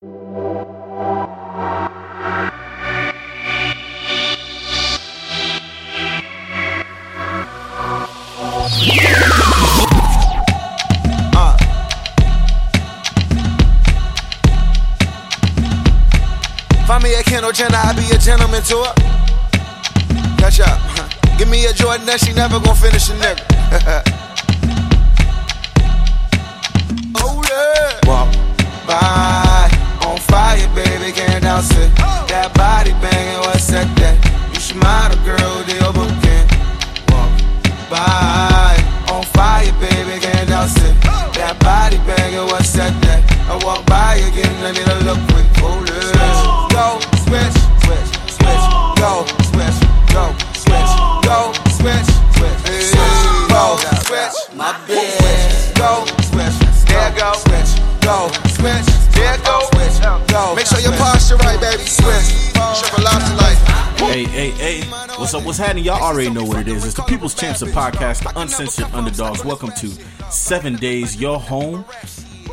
Find me a Kendall Jenner, I be a gentleman to her. Up. Give me a Jordan, that she never gon' finish a nigga. What's happening? Y'all already know what it is. It's the People's Champs of Podcast, the uncensored underdogs. Welcome to Seven Days, your home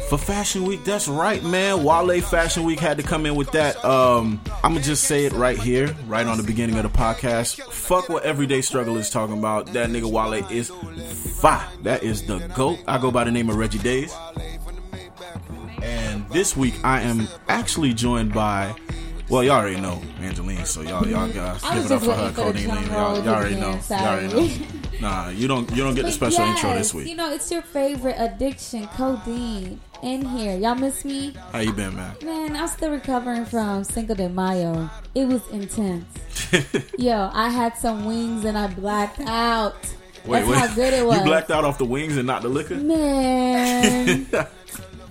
for Fashion Week. That's right, man. Wale Fashion Week had to come in with that. Um, I'm gonna just say it right here, right on the beginning of the podcast. Fuck what Everyday Struggle is talking about. That nigga Wale is fire. That is the GOAT. I go by the name of Reggie Days. And this week I am actually joined by well, y'all already know Angeline, so y'all y'all guys give it up for her, waiting for the Cody drum Y'all, y'all already know. Y'all already know. Nah, you don't you don't get the special intro this week. You know, it's your favorite addiction, codeine. In here, y'all miss me? How you been, man? Man, I'm still recovering from Cinco de Mayo. It was intense. Yo, I had some wings and I blacked out. Wait, That's how good it was. You blacked out off the wings and not the liquor. Man,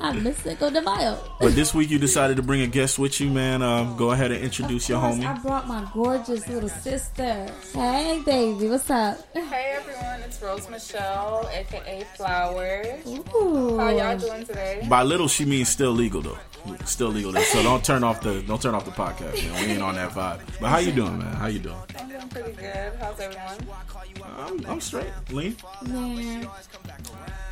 I miss Cinco de Mayo. But this week you decided to bring a guest with you, man. Um, go ahead and introduce your course, homie. I brought my gorgeous little sister. Hey, baby, what's up? Hey everyone, it's Rose Michelle, aka Flowers. Ooh. How y'all doing today? By little, she means still legal though. Still legal. Though. So don't turn off the don't turn off the podcast, man. We ain't on that vibe. But how you doing, man? How you doing? I'm doing pretty good. How's everyone? I'm, I'm straight. Lean. Man,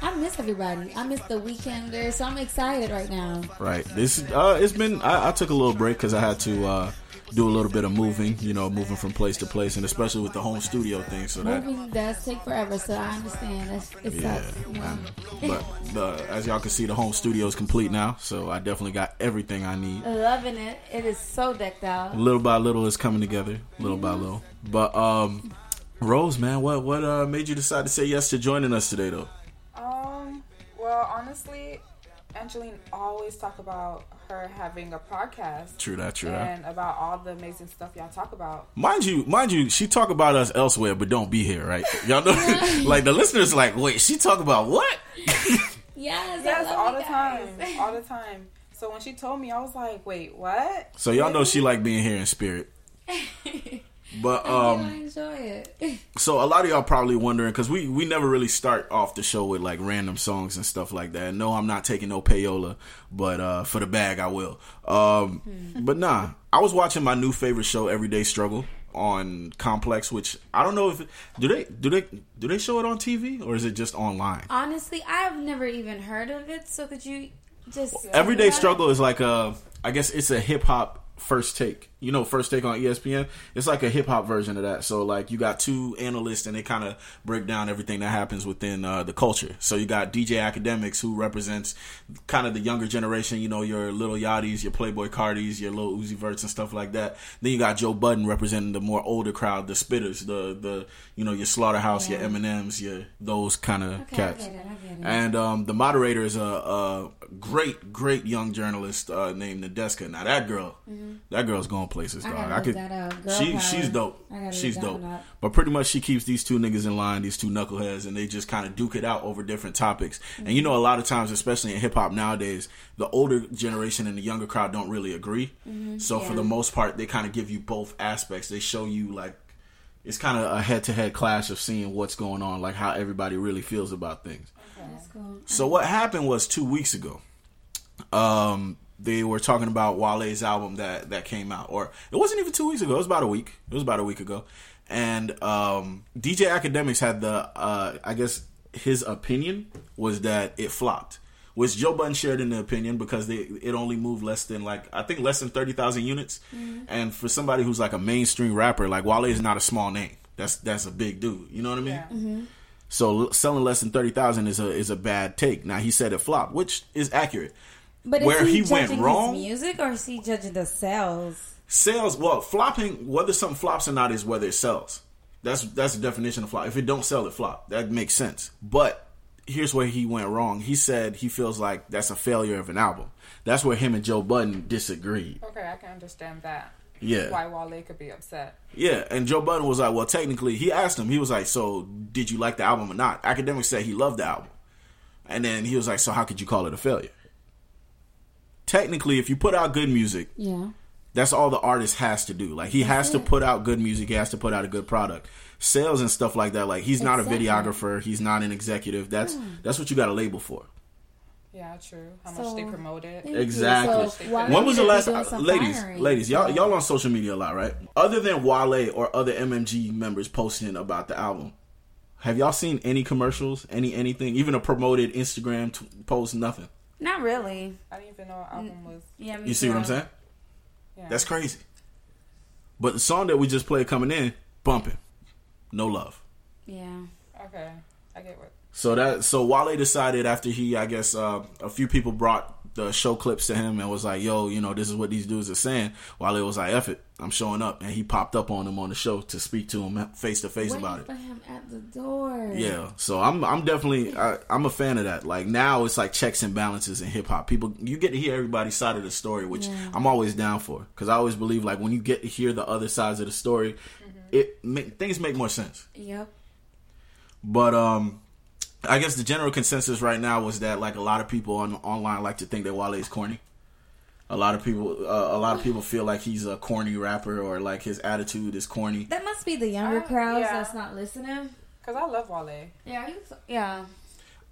I miss everybody. I miss the weekender, so I'm excited right now. Right. This uh, it's been. I, I took a little break because I had to uh, do a little bit of moving. You know, moving from place to place, and especially with the home studio thing. So that Moving does take forever, so I understand. That's, it yeah. sucks. you know? man. But the, as y'all can see, the home studio is complete now. So I definitely got everything I need. Loving it. It is so decked out. Little by little, it's coming together. Little by little. But um, Rose, man, what what uh made you decide to say yes to joining us today, though? Well, honestly, Angeline always talk about her having a podcast. True that. True that. And about all the amazing stuff y'all talk about. Mind you, mind you, she talk about us elsewhere, but don't be here, right? Y'all know, like the listeners, like, wait, she talk about what? Yes, Yes, I love all you the guys. time. All the time. So when she told me, I was like, wait, what? So y'all know she like being here in spirit. But I um, enjoy it. so a lot of y'all probably wondering because we we never really start off the show with like random songs and stuff like that. No, I'm not taking no payola, but uh, for the bag I will. Um, but nah, I was watching my new favorite show, Everyday Struggle, on Complex, which I don't know if do they do they do they show it on TV or is it just online? Honestly, I've never even heard of it. So could you just Everyday Struggle is like a, I guess it's a hip hop first take. You know, first take on ESPN. It's like a hip hop version of that. So like you got two analysts and they kind of break down everything that happens within uh, the culture. So you got DJ Akademiks who represents kind of the younger generation. You know, your Lil Yachty's, your Playboi Cartis, your Lil Uzi Verts and stuff like that. Then you got Joe Budden representing the more older crowd, the spitters, the the you know your Slaughterhouse, your Eminems, your those kind of Okay, I cats. get it, I get it. And um, the moderator is a, a great, great young journalist uh, named Nadeska. Now that girl, that girl's going places, Mm-hmm. I dog. I could. that up. Girl She power. she's dope. She's dope. up. But pretty much, she keeps these two niggas in line, these two knuckleheads, and they just kind of duke it out over different topics. And you know, a lot of times, especially in hip hop nowadays, the older generation and the younger crowd don't really agree. So for the most part, they kind of give you both aspects. They show you like it's kind of a head-to-head clash of seeing what's going on, like how everybody really feels about things. That's cool. So what happened was two weeks ago. Um, they were talking about Wale's album that that came out, or it wasn't even two weeks ago. It was about a week. It was about a week ago, and um, DJ Akademiks had the, uh, I guess his opinion was that it flopped, which Joe Budden shared in the opinion because they, it only moved less than like I think less than thirty thousand units, and for somebody who's like a mainstream rapper, like Wale is not a small name. That's that's a big dude. You know what I mean? Yeah. So selling less than thirty thousand is a is a bad take. Now he said it flopped, which is accurate. But Where is he, he went judging wrong- his music or is he judging the sales? Sales, well, flopping, whether something flops or not, is whether it sells. That's that's the definition of flop. If it don't sell, it flop. That makes sense. But here's where he went wrong. He said he feels like that's a failure of an album. That's where him and Joe Budden disagreed. Okay, I can understand that. Yeah. Why Wale could be upset. Yeah, and Joe Budden was like, well, technically, he asked him, he was like, so did you like the album or not? Akademiks said he loved the album. And then he was like, so how could you call it a failure? Technically, if you put out good music, Yeah. that's all the artist has to do. Like he has to it. put out good music, he has to put out a good product. Sales and stuff like that, like he's not a videographer, he's not an executive. That's that's what you got a label for. Yeah, true. How much they promote it. Thank you. Exactly. So when was the last uh, ladies firing? ladies y'all y'all on social media a lot right other than wale or other mmg members posting about the album have y'all seen any commercials any anything even a promoted instagram t- post nothing Not really. I didn't even know our album was. Yeah, me you see what i'm saying Yeah. that's crazy but the song that we just played coming in bumping no love Yeah. Okay, I get what. So that so Wale decided after he I guess uh, a few people brought the show clips to him and was like, "Yo, you know, this is what these dudes are saying." While it was like, "Eff it, I'm showing up," and he popped up on him on the show to speak to him face to face about it. for him at the door. Yeah, so I'm I'm definitely I, I'm a fan of that. Like now it's like checks and balances in hip hop. People you get to hear everybody's side of the story, which Yeah. I'm always down for because I always believe like when you get to hear the other sides of the story, it ma- things make more sense. Yep. But um, I guess the general consensus right now was that like a lot of people on online like to think that Wale is corny. A lot of people, uh, a lot of people feel like he's a corny rapper or like his attitude is corny. That must be the younger Uh, crowds yeah. that's not listening. Cause I love Wale. Yeah, he was, yeah.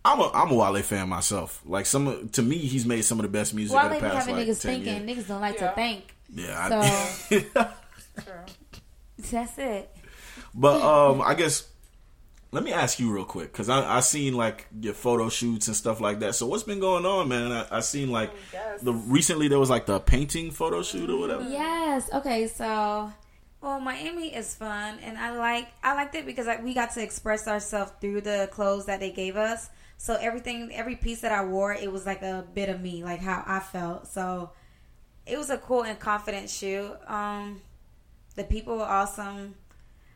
I'm a I'm a Wale fan myself. Like some to me, he's made some of the best music Why of they the be past having like niggas thinking? years. Niggas don't like Yeah. to think. Yeah, So I, True. that's it. but um, I guess let me ask you real quick because I I seen like your photo shoots and stuff like that. So what's been going on, man? I, I seen like Yes. the recently there was like the painting photo shoot or whatever. Yes. Okay. So, well, Miami is fun, and I like I liked it because like, we got to express ourselves through the clothes that they gave us. So everything, every piece that I wore, it was like a bit of me, like how I felt. So it was a cool and confident shoot. Um, the people were awesome.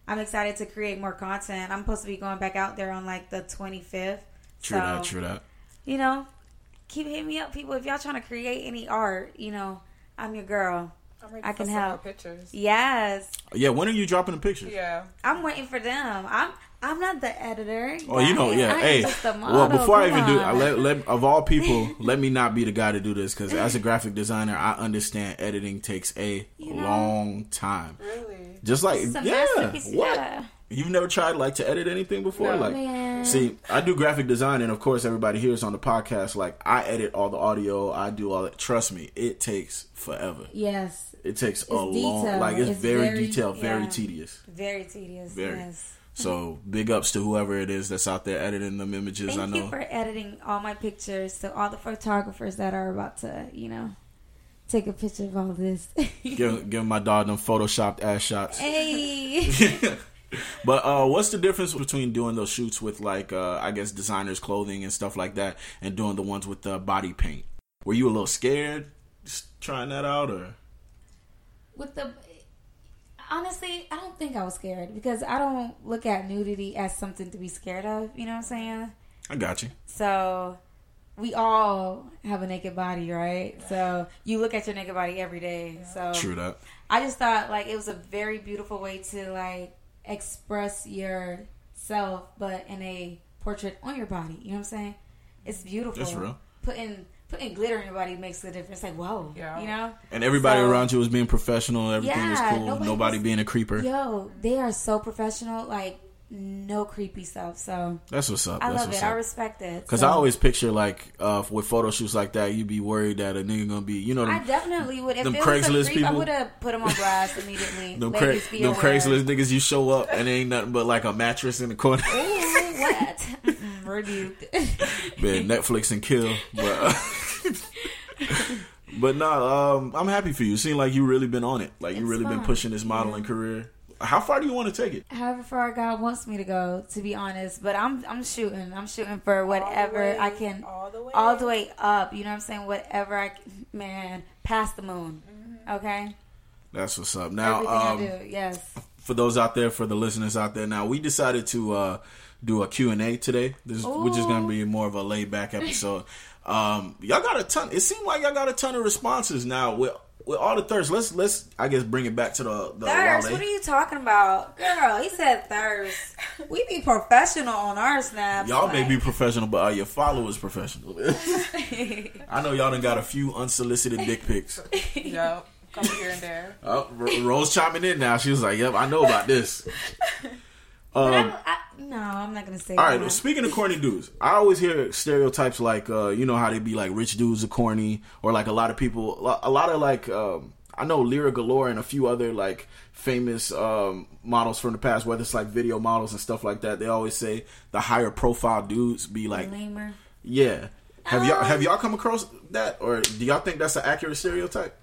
I'm excited to create more content. I'm supposed to be going back out there on like the 25th. True so, that, true that. You know, keep hitting me up, people. If y'all trying to create any art, you know, I'm your girl. I'm ready I can some help. pictures. Yes, Yeah, when are you dropping the pictures? Yeah. I'm waiting for them. I'm I'm not the editor. Oh, you know, yeah. I Hey, well, before I even do. I let, let of all people, let me not be the guy to do this because as a graphic designer, I understand editing takes a You know. long time. Really. Just like It's yeah, what? yeah. You've never tried like to edit anything before? No. like, Man. see, I do graphic design, and of course, everybody hears on the podcast. Like, I edit all the audio, I do all that. Trust me, it takes forever. yes, It takes a long, like it's, It's very, very- detailed, very yeah. tedious. very tedious. Very. Yes. So big ups to whoever it is that's out there editing them images. Thank I know. you for editing all my pictures. To all the photographers that are about to, you know, take a picture of all this. give, give my dog them photoshopped ass shots. hey. but uh, what's the difference between doing those shoots with like uh, I guess designers' clothing and stuff like that, and doing the ones with the body paint? Were you a little scared just trying that out, or with the honestly i don't think i was scared because i don't look at nudity as something to be scared of you know what i'm saying I got you. so we all have a naked body right so you look at your naked body every day so True that. i just thought like it was a very beautiful way to like express yourself but in a portrait on your body you know what i'm saying it's beautiful That's real. putting putting glitter in your body makes a difference like whoa Yeah. you know And everybody So- around you was being professional. Everything was cool. Nobody, nobody was- being a creeper. Yo, they are so professional. Like no creepy stuff. So That's what's up. I That's love what's it. I respect it. Because So, I always picture like uh, with photo shoots like that, you'd be worried that a nigga gonna be, you know, I them, definitely would. If them it was a Craigslist creep, I would have put them on blast immediately. them, Cra- Ladies, them. Craigslist niggas. You show up and ain't nothing but like a mattress in the corner. Ooh, what? Rebuked. Yeah, Netflix and kill. But but no, um, I'm happy for you. It seems like you really been on it. Like you It's really been pushing this modeling career. How far do you want to take it? However far God wants me to go, to be honest. But I'm I'm shooting. I'm shooting for whatever way- I can. all the way all up. the way up. You know what I'm saying? Whatever I can, man, past the moon. Okay. That's what's up. Now, um, I do. Yes. for those out there, for the listeners out there, now we decided to uh, do a Q and A today. This is, which is going to be more of a laid back episode. um, y'all got a ton. It seemed like y'all got a ton of responses now with with all the thirst. Let's let's I guess bring it back to the the Thirst. Wale. What are you talking about, girl? He said thirst. We be professional on our snaps. Y'all may be professional, but are your followers professional? I know y'all done got a few unsolicited dick pics. Yep. Come here and there. Oh, R- Rose chiming in now. She was like, "Yep, I know about this." Um, I, no, I'm not gonna say. all right. Speaking of corny dudes, I always hear stereotypes like, uh, you know how they be like rich dudes are corny, or like a lot of people, a lot of like, um, I know Lira Galore and a few other like famous um, models from the past, whether it's like video models and stuff like that. They always say the higher profile dudes be like, Lamer. yeah. Have y'all Um, have y'all come across that, or do y'all think that's an accurate stereotype?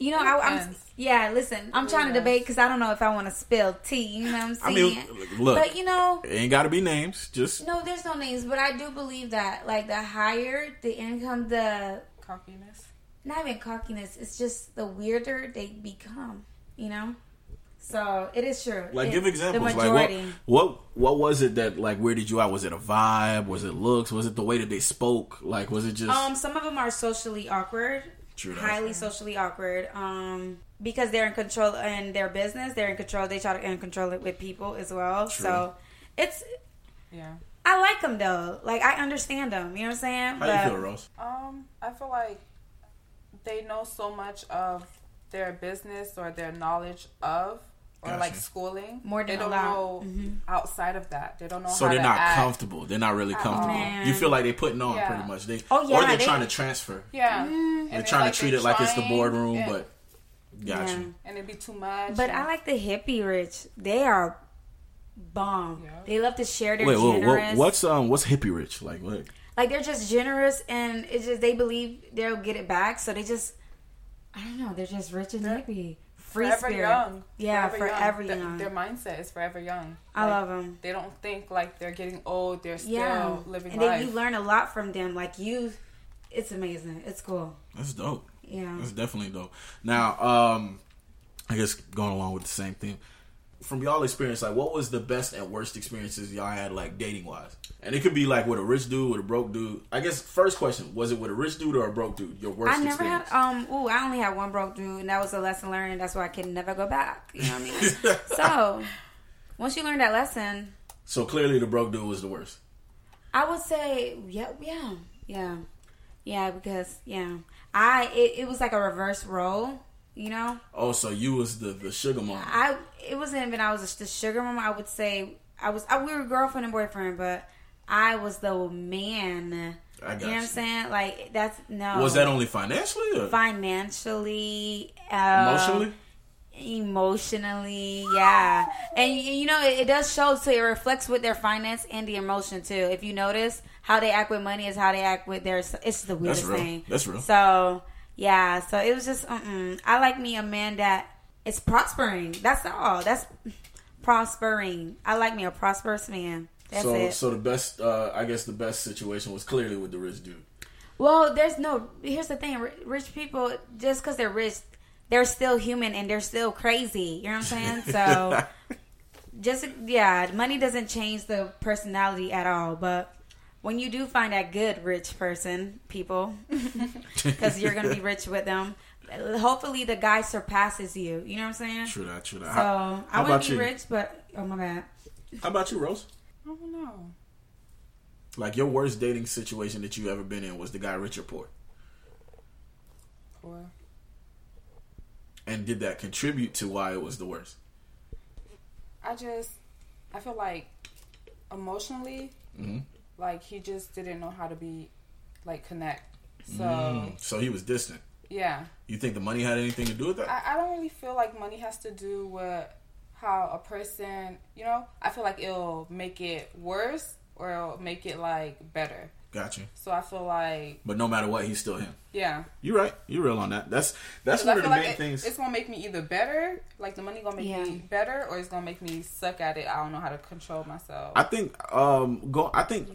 You know, I, I'm yeah. Listen, I'm trying to debate because I don't know if I want to spill tea. You know what I'm saying? I saying? mean, look, but you know, it ain't got to be names. Just no, there's no names. But I do believe that, like, the higher the income, the Cockiness. not even cockiness. It's just the weirder they become. You know. So it is true. Like, It- give examples. The Like, what, majority. what, what was it that like weirded you out? Was it a vibe? Was it looks? Was it the way that they spoke? Like, was it just? Um, some of them are socially awkward, True that. highly socially awkward. Um, because they're in control in their business, they're in control. They try to and control it with people as well. True. So it's Yeah. I like them though. Like I understand them. You know what I'm saying? How you feel, Rose? Um, I feel like they know so much of their business or their knowledge of or Gotcha. like schooling. More than they don't allowed. know Mhm. outside of that. They don't know So how they're to not act. comfortable. They're not really comfortable. Man. You feel like they're putting on Yeah. pretty much. They Oh, yeah, or they're they- trying to transfer. Yeah. Mm-hmm. And They're it's trying like to treat they're it like it's the boardroom, and, but got Yeah. you. and it'd be too much. But and- I like the hippie rich. They are bomb. Yeah. They love to share their Wait, whoa, generous. what, what's um, what's hippie rich? Like, what? like they're just generous and it's just they believe they'll get it back. So they just I don't know. They're just rich and They're hippie, free forever spirit. young. Yeah, forever Their- young. Their mindset is forever young. I Like, love them. They don't think like they're getting old. They're still Yeah, living and then life. you learn a lot from them. Like you, it's amazing. It's cool. That's dope. Yeah. That's definitely dope. Now, um, I guess going along with the same thing, from y'all experience, like what was the best and worst experiences y'all had, like dating wise? And it could be like with a rich dude, with a broke dude. I guess first question was it with a rich dude or a broke dude? Your worst I never experience. had um ooh, I only had one broke dude and that was a lesson learned that's why I can never go back. You know what I mean? so once you learn that lesson, so clearly, the broke dude was the worst. I would say yeah, yeah, yeah. Yeah, because yeah. I it, it was like a reverse role, you know? Oh, so you was the the sugar mom. I it wasn't even I was the sugar mom. I would say I was I, we were girlfriend and boyfriend, but I was the man. I got you know what I'm saying? Like that's no. Was that only financially or financially, uh, emotionally? emotionally, yeah. And you, you know, it, it does show so it reflects with their finance and the emotion too. If you notice, how they act with money is how they act with their. It's the weirdest real. thing. That's real. So yeah, so it was just. I like me a man that is prospering. That's all. That's prospering. I like me a prosperous man. That's so, it. so the best, uh, I guess, the best situation was clearly with the rich dude. Well, there's no. Here's the thing: rich people, just because they're rich, they're still human and they're still crazy. You know what I'm saying? So, just yeah, money doesn't change the personality at all. But when you do find that good rich person, people, because you're gonna be rich with them. Hopefully, the guy surpasses you. You know what I'm saying? True that. True that. So how, I how wouldn't be you? rich, but oh my bad. How about you, Rose? I don't know. Like your worst dating situation that you ever been in was the guy rich or poor, Or and did that contribute to why it was the worst? I just I feel like emotionally, Mhm. Like he just didn't know how to be like connect. So Mm, so he was distant. yeah, You think the money had anything to do with that? I, I don't really feel like money has to do with how a person. You know, I feel like it'll make it worse or it'll make it like better. Gotcha. So I feel like But no matter what, he's still him. yeah. You're right. You're real on that. That's that's one of the feel main it- things. It's gonna make me either better, like the money gonna make Yeah. me better, or it's gonna make me suck at it. I don't know how to control myself. I think um go I think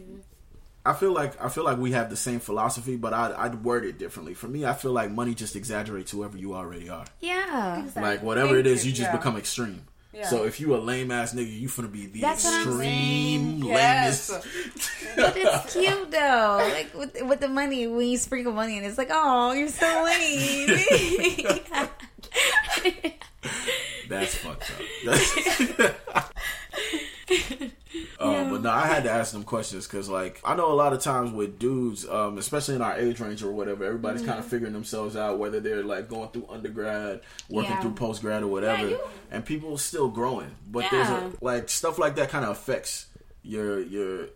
I feel like I feel like we have the same philosophy, but I'd, I'd word it differently. For me, I feel like money just exaggerates whoever you already are. Yeah. Like whatever it is, you you. just Yeah. become extreme. Yeah. So if you a lame ass nigga, you finna be the That's extreme Yes. lamest. But it's cute though. Like with with the money, when you sprinkle money, and it's like, oh, you're so lame. That's fucked up. Uh, But no, I had to ask them questions because, like, I know a lot of times with dudes, um, especially in our age range or whatever, everybody's kind of figuring themselves out, whether they're like going through undergrad, working Yeah. through post grad or whatever, Yeah, you- and people still growing. But there's a like stuff like that kind of affects your your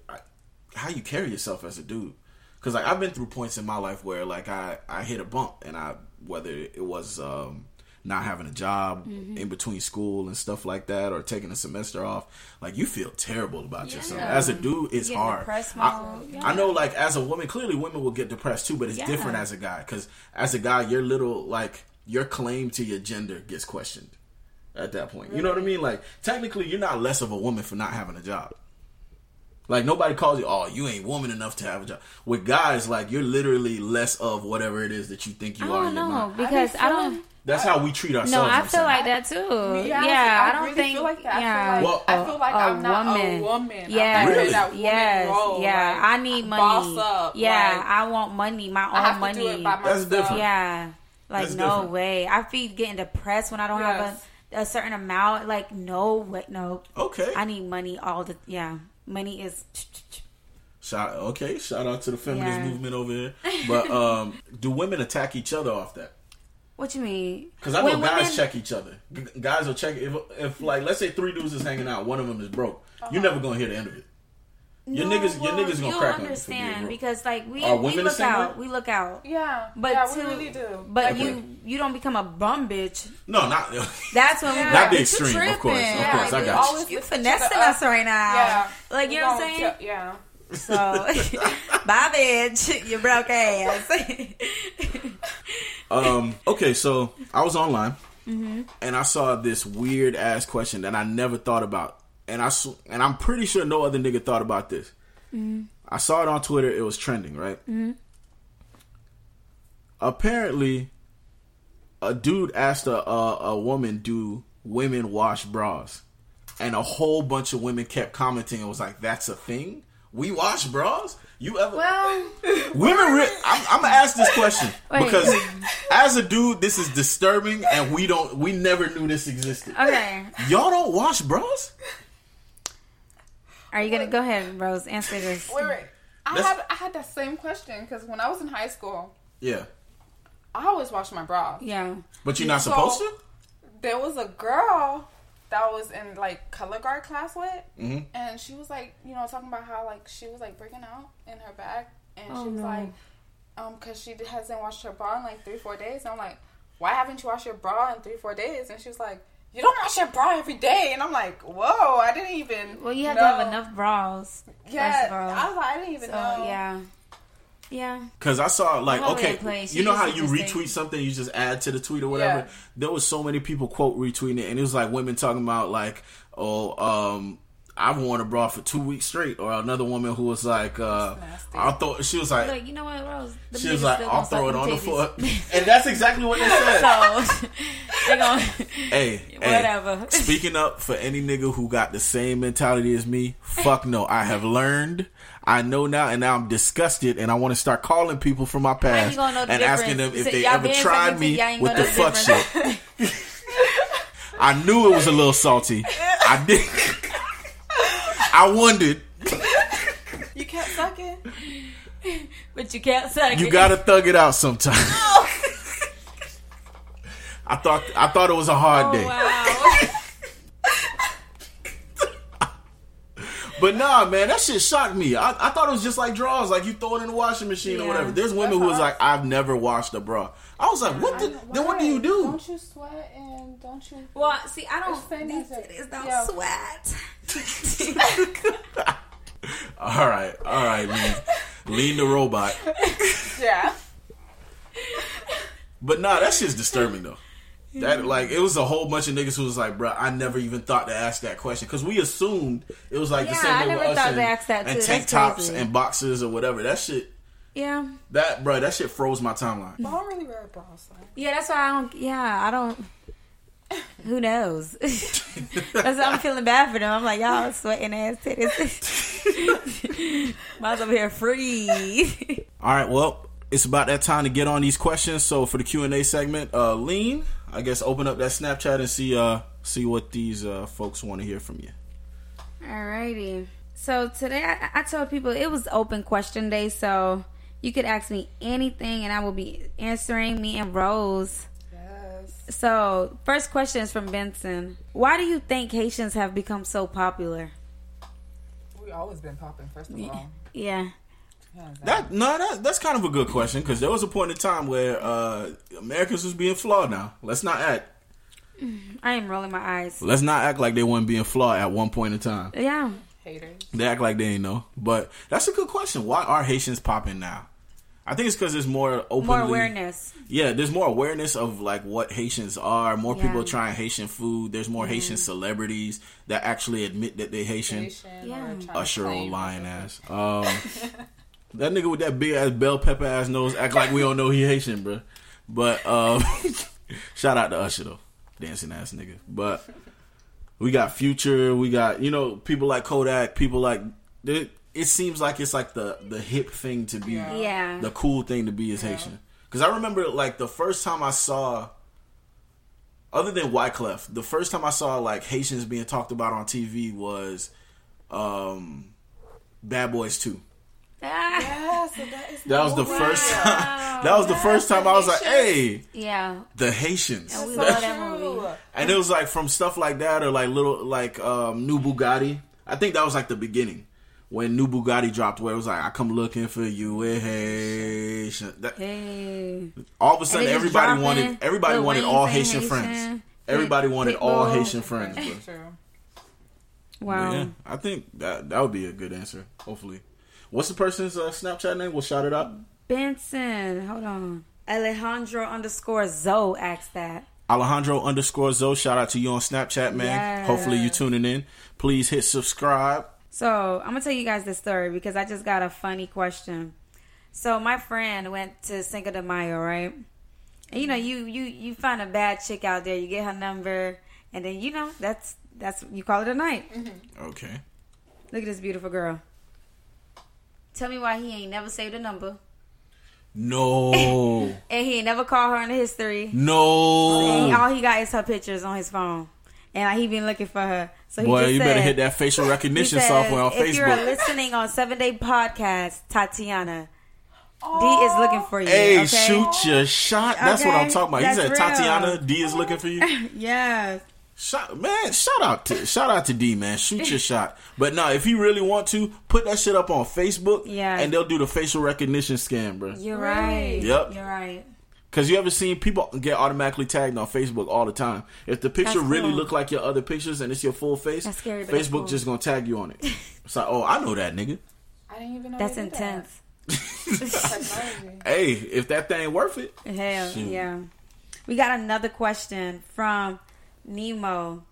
how you carry yourself as a dude. Because like I've been through points in my life where like I I hit a bump and I whether it was um not having a job Mm-hmm. in between school and stuff like that or taking a semester off like you feel terrible about yourself as a dude it's hard I, mode. I know like as a woman clearly women will get depressed too but it's Yeah. different as a guy because as a guy your little like your claim to your gender gets questioned at that point you know what I mean like technically you're not less of a woman for not having a job like nobody calls you, oh, you ain't woman enough to have a job. With guys, like you're literally less of whatever it is that you think I you are. don't in your know mind. because I don't. That's how we treat ourselves. No, I feel like that too. Yeah, Yeah, I, I don't really think. feel like that. I feel like- Well, I feel like a I'm not a woman. Yeah, I'm Yes, not in Really? that woman yes, role, yeah. like, I need money. Boss up. yeah, like, I want money, my own I have money. to do it by That's different. Yeah, like That's no different. way. I feel getting depressed when I don't Yes. have a, a certain amount. Like no way, no. Okay. I need money all the. Yeah, money is. Shout okay, shout out to the feminist Yeah. movement over here. But um, do women attack each other off that? What you mean? Because I know When guys women- check each other. G- guys will check if, if like let's say three dudes is hanging out, one of them is broke. You're uh-huh. never gonna hear the end of it. Your No, niggas, your niggas gonna you'll crack on you understand because like we Are we women the look out, way? we look out. Yeah, But yeah, to, we really do. But Okay. you you don't become a bum bitch. No, not That's when we Yeah. Not the extreme, of course, of tripping." course, I got you. always You lift finessing us right now. Yeah, Like you We know what I'm saying? tell- Yeah. So, bye, bitch. You broke ass. Um. Okay, so I was online Mm-hmm. and I saw this weird ass question that I never thought about, and I and I'm pretty sure no other nigga thought about this. Mm-hmm. I saw it on Twitter. It was trending, right? Apparently, a dude asked a, a a woman, "Do women wash bras?" And a whole bunch of women kept commenting and was like, "That's a thing. We wash bras. You ever?" well, Women, re- I'm, I'm gonna ask this question Wait. because as a dude, this is disturbing, and we don't, we never knew this existed. okay. Y'all don't wash bras? Are you gonna go ahead, Rose? Answer this. Wait, wait. I That's- had I had that same question because when I was in high school, Yeah, I always washed my bras. Yeah. but you're not So- supposed to. There was a girl that was in like color guard class with, Mhm. and she was like, you know, talking about how like she was like breaking out in her back, and Oh, she was no. like, um, because she hasn't washed her bra in like three four days. And I'm like, why haven't you washed your bra in three four days? And she was like. You don't wash your bra every day, and I'm like, "Whoa! I didn't even." Well, you have know. to have enough bras. Yeah, first. I was like, I didn't even So know. yeah, yeah. Because I saw like okay, you You know how you retweet something, you just add to the tweet or whatever. Yeah. There was so many people quote retweeting it, and it was like women talking about like, oh, um, I've worn a bra for two weeks straight, or another woman who was like, uh, That's nasty. I thought she was like, Like you know what, Rose? The she was like, I'll throw it on the foot, and that's exactly what they said. so they gonna Hey, hey, whatever. speaking up for any nigga who got the same mentality as me, fuck no. I have learned. I know now, and now I'm disgusted, and I want to start calling people from my past you gonna know the and asking them if they ever tried me titty, y'all ain't with the fuck shit. I knew it was a little salty. I did. I wondered. You kept sucking. but you can't suck. You gotta thug it out sometime. Oh. I thought I thought it was a hard Oh, day. wow. But nah, man, that shit shocked me. I, I thought it was just like drawers, like you throw it in the washing machine or whatever. There's women who was like, I've never washed a bra. I was like, what? The, then what do you do? Don't you sweat and don't you? Well, see, I don't. It's same These titties don't Yeah. sweat. All right, all right, lean, lean the robot. Yeah. But nah, that shit's disturbing though. That like it was a whole bunch of niggas who was like, bro, I never even thought to ask that question because we assumed it was like the same I way never with us and, to ask that, and tank That's tops crazy. and boxes or whatever. That shit, Yeah. that bro, that shit froze my timeline. But I don't really wear bras. So. Yeah, that's why I don't. Yeah, I don't. Who knows? that's why I'm feeling bad for them. I'm like, y'all sweating ass titties. Mine's over here free. All right, well, it's about that time to get on these questions. So for the Q and A segment, uh, lean, I guess open up that Snapchat and see uh see what these uh folks want to hear from you. Alrighty. So today I, I told people it was open question day, so you could ask me anything and I will be answering. Me and Rose. Yes. So first question is from Benson. Why do you think Haitians have become so popular? We always been popping. First of all. Yeah. Hands down. That no, that that's kind of a good question because there was a point in time where uh Americans was being flawed. Now let's not act I am rolling my eyes. let's not act like they weren't being flawed at one point in time. Yeah. Haters. They act like they ain't know. But that's a good question. Why are Haitians popping now? I think it's because there's more openly, More awareness. Yeah, there's more awareness of like what Haitians are. More Yeah. Mm-hmm. people trying Haitian food. There's more Haitian celebrities that actually admit that they Haitian. Haitian Yeah. or trying to Usher old claim- lying ass. Um, that nigga with that big ass bell pepper ass nose act like we don't know he Haitian, bro. But um, shout out to Usher though, dancing ass nigga. But we got Future, we got you know people like Kodak, people like it. It seems like it's like the the hip thing to be, Yeah. Yeah. the cool thing to be is Haitian. Because I remember like the first time I saw, other than Wyclef, the first time I saw like Haitians being talked about on TV was um, Bad Boys Two. Ah, Yeah, so that is That was the no first time. That was the first time I was like, "Hey, yeah. the Haitians." And we So love that And it was like from stuff like that, or like little like um, New Bugatti. I think that was like the beginning when New Bugatti dropped, where it was like, "I come looking for you, with Haitian." That, Hey. all of a sudden, And they just everybody wanted everybody wanted all Haitian, Haitian, friends. Everybody Pit- wanted all Haitian friends. True. Wow. Yeah, I think that that would be a good answer. Hopefully, what's the person's uh, Snapchat name? We'll shout it out. Benson. Hold on. Alejandro underscore Zoe asked that. Alejandro underscore Zoe. Shout out to you on Snapchat, man. Yes. Hopefully you tuning in. Please hit subscribe. So I'm gonna tell you guys this story because I just got a funny question. So my friend went to Cinco de Mayo, right? And you know, you you you find a bad chick out there, you get her number, and then you know that's that's you call it a night. Okay. Look at this beautiful girl. Tell me why he ain't never saved a number, No. and he ain't never called her in the history. No. And no. all he got is her pictures on his phone, and like, he been looking for her. So he Boy, just you better hit that facial recognition said, software on If you're listening on Seven Day Podcast, Tatiana, D is oh. looking for you. Hey, okay? shoot your shot. That's what I'm talking about. He said real. Tatiana D is looking for you. Yes. Shot, man, shout out to shout out to D, man. Shoot your shot. But no, if you really want to, put that shit up on Facebook. Yeah. and they'll do the facial recognition scan, bro. You're right. Yep. You're right. Cause you ever seen people get automatically tagged on Facebook all the time? If the picture That's really look like your other pictures and it's your full face, That's scary, Facebook cool. just gonna tag you on it. It's like, oh, I know that nigga. I didn't even know that. That's they did that. intense. Hey, if that thing worth it, Hell Shoot. yeah. We got another question from Nemo.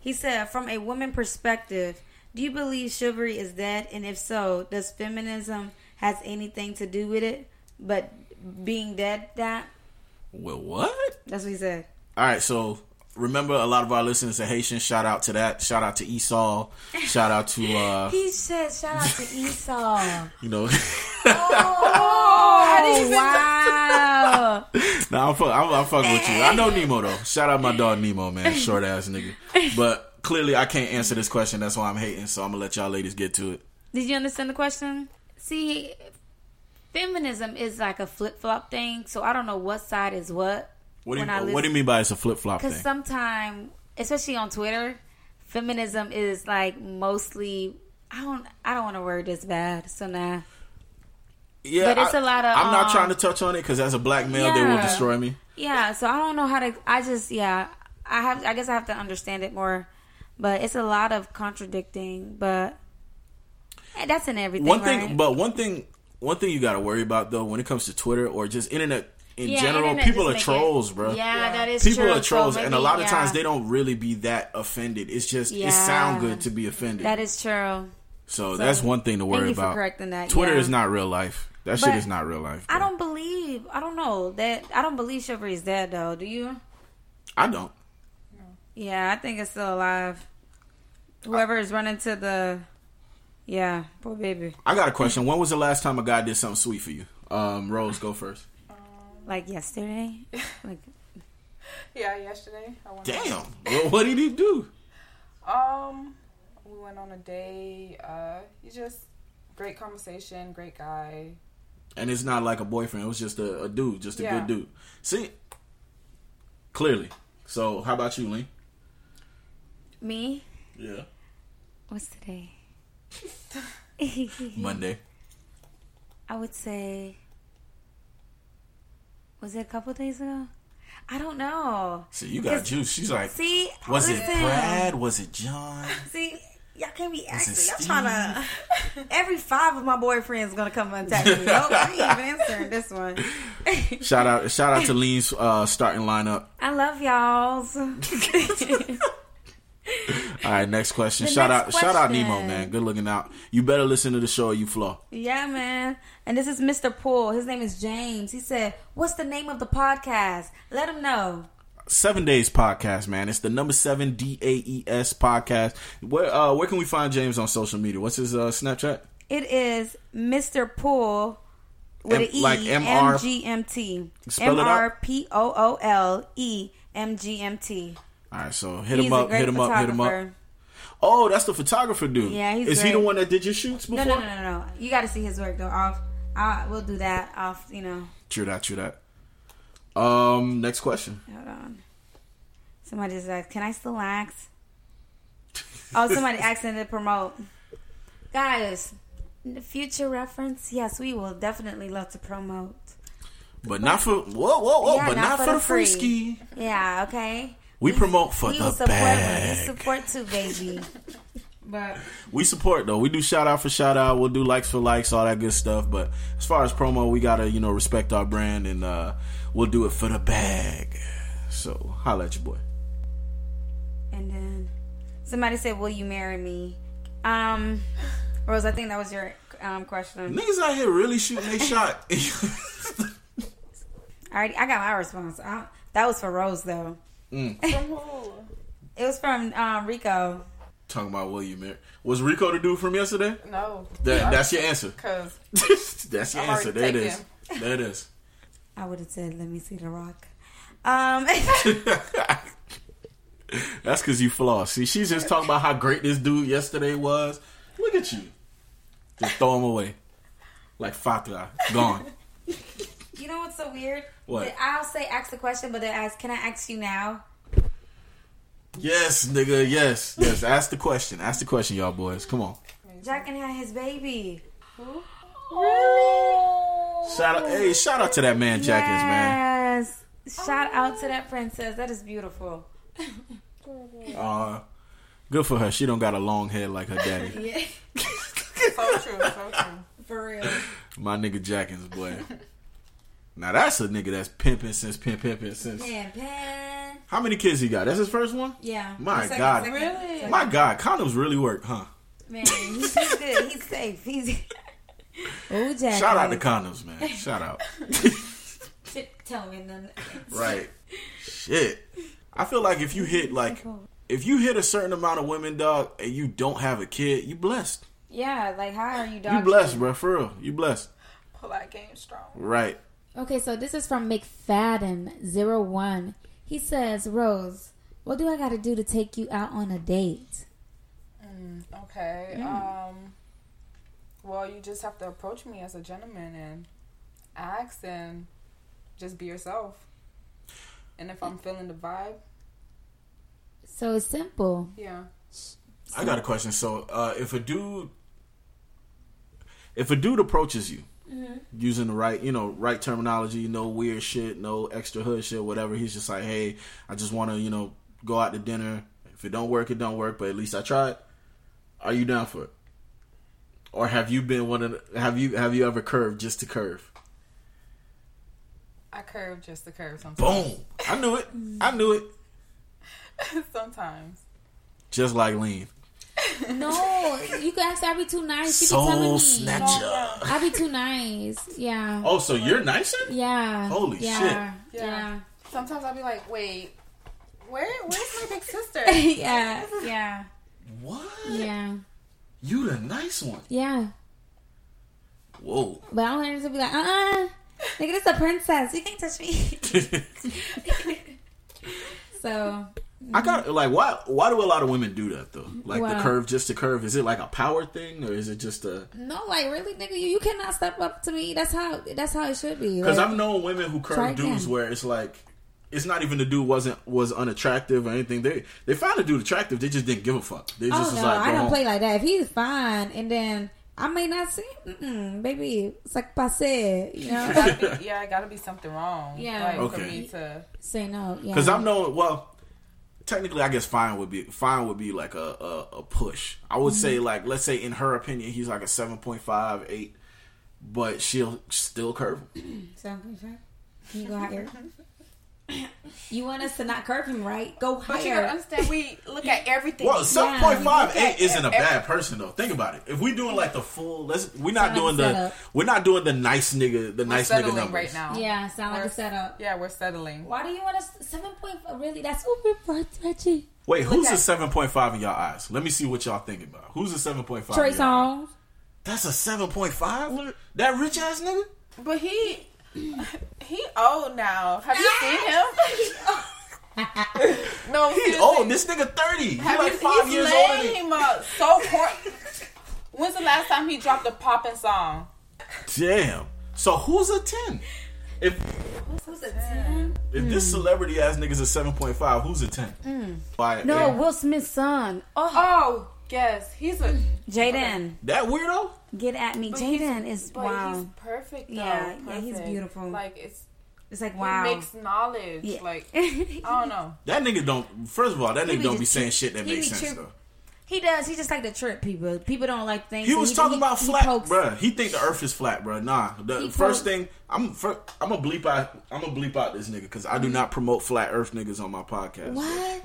He said, from a woman perspective, do you believe chivalry is dead? And if so, does feminism has anything to do with it? But being dead, that well, what? that's what he said. All right, so remember a lot of our listeners are Haitian. Shout out to that. Shout out to Esau. Shout out to uh, He said, shout out to Esau. you know. oh, wow. nah, I'm, fuck, I'm, I'm fucking with you. I know Nemo though. Shout out my dog Nemo, man. Short ass nigga. But clearly, I can't answer this question. That's why I'm hating. So I'm gonna let y'all ladies get to it. Did you understand the question? See, feminism is like a flip flop thing, so I don't know what side is what. What do you I What do you mean by it's a flip flop? Because sometimes, especially on Twitter, feminism is like mostly. I don't. I don't want to word this bad. So now, Yeah, But it's a a lot of, I'm not um, trying to touch on it because as a black male, they will destroy me. yeah. So I don't know how to. I just yeah. I have. I guess I have to understand it more. But it's a lot of contradicting. But that's in everything. one thing, right? but one thing, one thing you got to worry about though when it comes to Twitter or just internet in Yeah, general, people are make it- trolls, bro. Yeah, that is People true. are trolls, So and a lot of yeah. times they don't really be that offended. It's just it Yeah. sound good to be offended. That is true. so, that's one thing to thank worry you for about. correcting that, Twitter yeah. is not real life. That shit is not real life. I don't believe. I don't know that. I don't believe Chivalry is dead though. Do you? I don't. Yeah, I think it's still alive. Whoever is running to the. Yeah, poor baby. I got a question. When was the last time a guy did something sweet for you? Um, Rose, go first. Like yesterday. like Yeah, yesterday. I went Damn. well, what did he do? Um, we went on a date. Uh, he's just great conversation, great guy. And it's not like a boyfriend. It was just a, a dude, just a Yeah. good dude. See, clearly. So, how about you, Lee? me. Yeah. What's today? Monday. I would say. Was it a couple days ago? I don't know. See, you got juice. She's like, See, was it. Brad? Was it John? See, y'all can't be it asking. Y'all Steve? trying to. Every five of my boyfriends are gonna come and attack me. No, I ain't even answering this one. Shout out, shout out to Lean's uh, starting lineup. I love y'all's. All right, next question. The shout next out, shout out. Nemo, man. Good looking out. You better listen to the show. or You flaw. yeah, man. And this is Mr. Poole. His name is James. He said, "What's the name of the podcast? Let him know." Seven Days Podcast, man. It's the number seven D A E S podcast. Where uh, where can we find James on social media? What's his uh, Snapchat? It is Mr. Poole with M- an E, like MR M-G-M-T. Spell it out. M-R-P-O-O-L-E M-G-M-T. All right, so hit He's him up, hit him up, hit him up. Oh, that's the photographer dude. Yeah, he's Is he the one that did your shoots No, before? no, no, no, no. You got to see his work though. Off, I we'll do that off. You know, True that, true that. Um, next question. hold on. Somebody just asked, "Can I still ask?" Oh, somebody asking to promote. Guys, in the future reference, yes, we will definitely love to promote. But not for whoa, whoa, whoa, Yeah, but not, for, the free ski. Yeah, okay. We promote for we the will support, We support too, baby. but We support though. We do shout out for shout out. We'll do likes for likes, all that good stuff. But as far as promo, we gotta you know respect our brand and uh we'll do it for the bag. So holla at your boy. and then somebody said, "Will you marry me?" Um, Rose, I think that was your um question. Niggas out here really shooting they shot. I already, I got my response. I, that was for Rose though. From who? It was from um, Rico. Talking about will you marry? Was Rico the dude from yesterday? No. That, that's your answer. Because that's your I'm answer. There it is. taken. There it is. I would have said, "Let me see the rock." Um, That's because you floss. See, she's just talking about how great this dude yesterday was. Look at you. Just throw him away. Like Fatra. Gone. you know what's so weird? What? I'll say ask the question, but they ask, "Can I ask you now?" Yes, nigga. Yes. Yes. Ask the question. Ask the question, y'all boys. Come on. Jack and had his baby. Who? Really? Shout out. Hey, shout out to that man, Jack Jackins, man. Yes. Shout out to that princess. That is beautiful. Uh, good for her. She don't got a long head like her daddy. Yeah, so true, so true. for real. My nigga Jackins, boy. Now that's a nigga that's pimping since pimp pimping since. Pan, pan. How many kids he got? That's his first one. Yeah. My Second- God. second- Really? second. My God, condoms really work, huh? Man, he's, he's good. He's safe. He's. Oh, Jack. Shout out to condoms, man. Shout out. Tell me none. Right. Shit. I feel like if you hit like if you hit a certain amount of women, dog, and you don't have a kid, you blessed. Yeah, like how are you, dog? You blessed, bro. For real, you blessed. Pull that game strong. Right. Okay, so this is from McFadden01. He says, Rose, what do I got to do to take you out on a date? Okay. Um. Well, you just have to approach me as a gentleman and ask and just be yourself. And if I'm feeling the vibe, So it's simple. yeah. I got a question. So, uh, if a dude, if a dude approaches you Mm-hmm. using the right, you know, right terminology, no weird shit, no extra hood shit, whatever, he's just like, hey, I just want to, you know, go out to dinner. If it don't work, it don't work, but at least I tried. Are you down for it? or have you been one of? The, have you have you ever curved just to curve? I curve just to curve sometimes. Boom! I knew it. I knew it. sometimes. Just like lean. No, you can ask. I be too nice. She be telling Soul me. snatcher. I be too nice. Yeah. Oh, so you're nicer? Yeah. Holy yeah. shit. Yeah. Sometimes I'll be like, wait, where where's my big sister? Yeah. Yeah. What? Yeah. You the nice one. Yeah. Whoa. But I don't to be like, uh uh Nigga, this a princess. You can't touch me. so I got like why why do a lot of women do that though? Like the curve just to curve. Is it like a power thing or is it just a no, like really, nigga, you, you cannot step up to me. That's how that's how it should be. Because Like, I've known women who curve dudes again. where it's like it's not even the dude wasn't was unattractive or anything. They they found the dude attractive. They just didn't give a fuck. They just oh was no, like, I don't home. play like that. If he's fine, and then I may not see, him, mm-mm, baby, it's like passe, you know. Gotta be- yeah, it gotta be something wrong. Yeah. like, for Okay. me to. Say no, yeah. Because I'm knowing well. Technically, I guess fine would be fine would be like a a, a push. I would say Mm-hmm. like let's say in her opinion he's like a 7.5, 8, but she'll still curve. him. Seven point five. Can you go higher? you want us to not curve him, right? Go But you gotta higher. understand, we look at everything. Well, seven point five Yeah. eight isn't a bad person though. Think about it. If we're doing like the full, let's we're not Sound doing like the setup. we're not doing the nice nigga the We're nice nigga settling numbers right now. Yeah, sound like a setup. Yeah, we're settling. Why do you want us seven point five? Really? That's super touchy. Wait, who's at- a seven point five in y'all eyes? Let me see what y'all thinking about. Who's a seven point five? Trey Songz. That's a seven point five. That rich ass nigga. But he he old now. Have you seen him? no, He seriously. old. This nigga thirty. He like you- five he's years older than. lame. uh, so corny. When's the last time he dropped a poppin' song? Damn. So who's a ten? If Who's a 10? if this celebrity ass nigga's a seven point five, who's a ten? By No, yeah. Will Smith's son. Oh, Oh, yes, he's a. Jaden. that weirdo. Get at me. Jaden is but wow. He's perfect. Though. Yeah, yeah, he's beautiful. Like it's It's like he wow. makes knowledge. Yeah. Like I don't know. That nigga don't. First of all, that nigga be don't be saying trip- shit that makes sense trip- though. he does. He just like to trip people. People don't like things. He and was talking about flat, pokes- bruh. He think the Earth is flat, bruh. Nah, the He first pokes- thing I'm fir- I'm gonna bleep out. I'm gonna bleep out this nigga because I do mm. not promote flat Earth niggas on my podcast. What?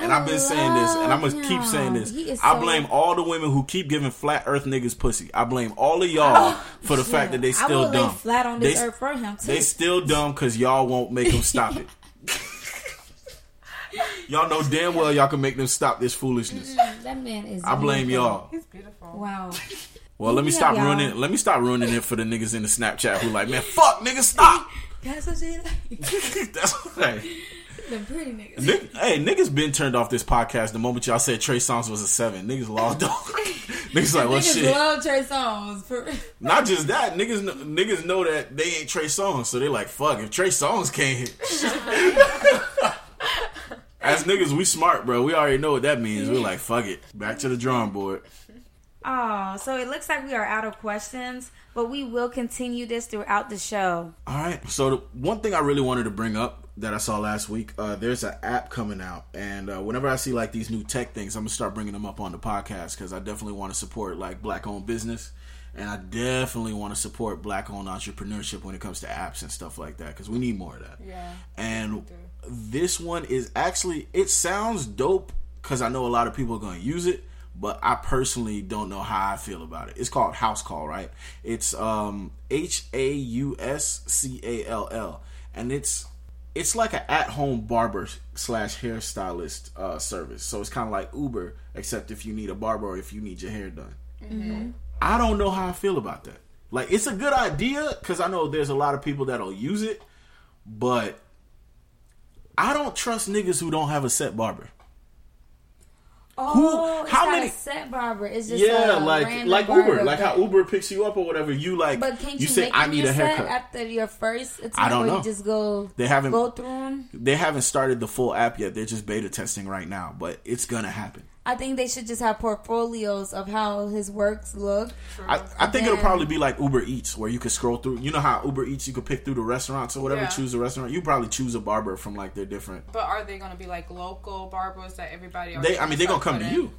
And I I've been saying this, and I'm gonna love oh, keep saying this. He is I so- blame all the women who keep giving flat Earth niggas pussy. I blame all of y'all oh, for the fact that they I still will lay dumb. flat on this they, earth for him too. They still dumb because y'all won't make them stop it. y'all know damn well y'all can make them stop this foolishness. That man is. I blame beautiful. y'all. He's beautiful. Wow. Well, let me Yeah, stop y'all. ruining. Let me stop ruining it for the niggas in the Snapchat who like, man, fuck, nigga, stop. That's what she like. That's okay. The pretty niggas. Nick, hey, niggas been turned off this podcast the moment y'all said Trey Songz was a seven. Niggas lost dog. niggas like, well, niggas shit. love Trey Songz. For, Not just that, niggas niggas know that they ain't Trey Songz, so they like, fuck, if Trey Songz can't hit. As niggas, we smart, bro. We already know what that means. We're like, fuck it. Back to the drawing board. Oh, so it looks like we are out of questions, but we will continue this throughout the show. All right. So the one thing I really wanted to bring up that I saw last week, uh, there's an app coming out, and uh, whenever I see like these new tech things, I'm gonna start bringing them up on the podcast because I definitely want to support like black-owned business, and I definitely want to support black-owned entrepreneurship when it comes to apps and stuff like that because we need more of that. Yeah. And this one is actually it sounds dope because I know a lot of people are going to use it, but I personally don't know how I feel about it. It's called House Call, right? It's um H A U S C A L L, and it's it's like an at-home barber slash hairstylist uh, service. So it's kind of like Uber, except if you need a barber or if you need your hair done. I don't know how I feel about that. Like, it's a good idea because I know there's a lot of people that'll use it, but I don't trust niggas who don't have a set barber. Oh, it's how many- set barber? It's just Yeah, like like barber, Uber, like how Uber picks you up or whatever. You like, But can't you, you, say I need a haircut. after your first attempt? I don't know. You just go. They haven't- go through them. They haven't started the full app yet. They're just beta testing right now, but it's gonna happen. I think they should just have portfolios of how his works look. I, I think it'll probably be like Uber Eats, where you could scroll through. You know how Uber Eats, you could pick through the restaurants or whatever. Yeah. Choose a restaurant. You probably choose a barber from like their different. But are they gonna be like local barbers that everybody? They, I mean, they're gonna come to putting- you.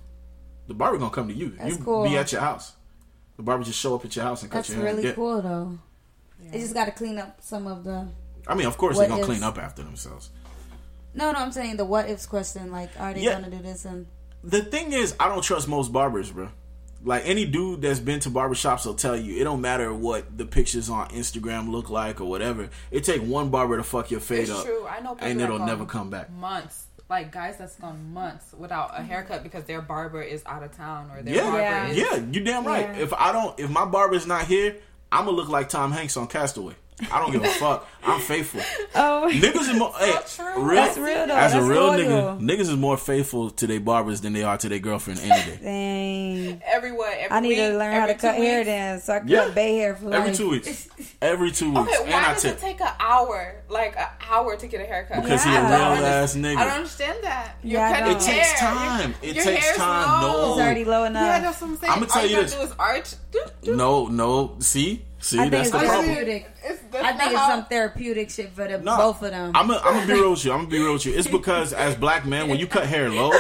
The barber gonna come to you. That's you cool. be at your house. The barber just show up at your house and cut That's your hair. and really get- cool though. They just got to clean up some of the. I mean, of course they're gonna is- clean up after themselves. No, no, I'm saying the what ifs question. Like, are they Yeah. gonna do this? And The thing is, I don't trust most barbers, bro. Like any dude that's been to barbershops will tell you, it don't matter what the pictures on Instagram look like or whatever. It take one barber to fuck your fade It's up, true. I know people and it'll gone never come back. Months, like guys that's gone months without a haircut because their barber is out of town or their Yeah, barber yeah, is. you damn right. Yeah. If I don't, if my barber's not here, I'm gonna look like Tom Hanks on Castaway. I don't give a fuck. I'm faithful. oh, Niggas is more. hey, true. real, That's real, though. As a real loyal. nigga, niggas is more faithful to their barbers than they are to their girlfriend any day. Dang. Everywhere, every I need to learn how to cut two hair then, so I can Yeah. cut bay hair for Every life. two weeks. Every two weeks. Okay, and why I does tip. it take an hour, like an hour, to get a haircut? Because he Yeah. a I real don't ass I don't understand that. You're Yeah, cutting don't. It takes time. Your- It your takes time. low. No. It's already low enough. Yeah, that's what I'm saying. I'ma tell All you you this. gotta do is arch. Doot, doot. No, no. See? See, I that's it's the problem. therapeutic. It's, that's I think it's how- some therapeutic shit for the No, both of them. I'm gonna I'm be real with you. I'm gonna be real with you. It's because as black men, when you cut hair low,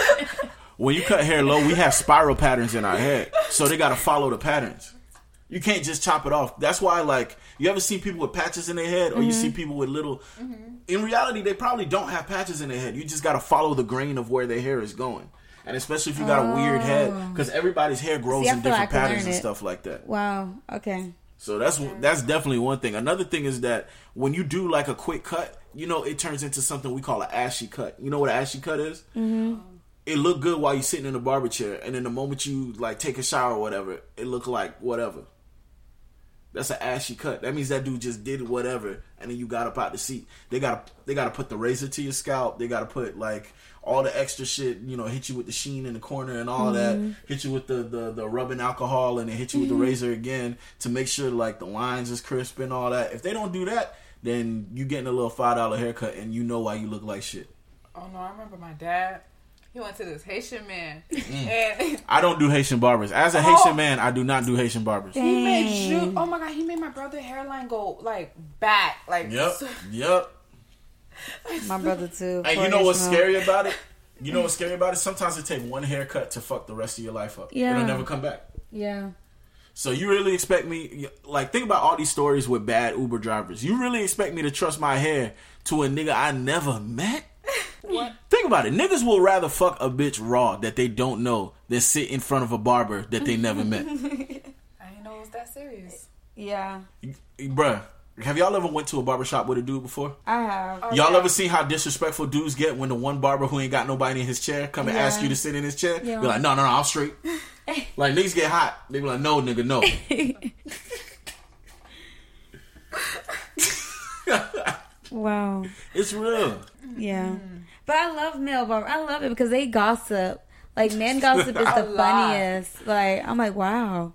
when you cut hair low, we have spiral patterns in our head, so they gotta follow the patterns. You can't just chop it off. That's why, like, you ever see people with patches in their head, or you Mm-hmm. see people with little. In reality, they probably don't have patches in their head. You just gotta follow the grain of where their hair is going, and especially if you got a weird head, because everybody's hair grows Oh. See, in different like patterns and stuff like that. wow. Okay. So that's that's definitely one thing. Another thing is that when you do like a quick cut, you know, it turns into something we call an ashy cut. You know what an ashy cut is? Mm-hmm. It looked good while you're sitting in the barber chair, and then the moment you like take a shower or whatever, it looked like whatever. That's an ashy cut. That means that dude just did whatever, and then you got up out the seat. They got to they got to put the razor to your scalp. They got to put like all the extra shit. You know, hit you with the sheen in the corner and all that. Hit you with the, the the rubbing alcohol, and then hit you with the razor again to make sure like the lines is crisp and all that. If they don't do that, then you getting a little five dollar haircut, and you know why you look like shit. Oh no, I remember my dad. He went to this Haitian man, Mm. and I don't do Haitian barbers. As a Oh. Haitian man, I do not do Haitian barbers. he made you. Oh my god, he made my brother hairline go like back, like Yep, so- yep. My brother too. And you know what's Ishmael. scary about it? You know what's scary about it? Sometimes it takes one haircut to fuck the rest of your life up. Yeah. It'll never come back. yeah. So you really expect me like think about all these stories with bad Uber drivers. You really expect me to trust my hair to a nigga I never met? What? Think about it. Niggas will rather fuck a bitch raw that they don't know than sit in front of a barber that they never met. I didn't know it was that serious. Yeah, Bruh, have y'all ever went to a barbershop with a dude before? I have. Oh, Y'all yeah. ever seen how disrespectful dudes get when the one barber who ain't got nobody in his chair come and Yeah. ask you to sit in his chair? Yeah. Be like, no, no, no, I'm straight. like niggas get hot. They be like, no, nigga, no. Wow. it's real. Yeah. Mm. But I love male barber. I love it because they gossip. Like men gossip is the funniest. Like I'm like, wow.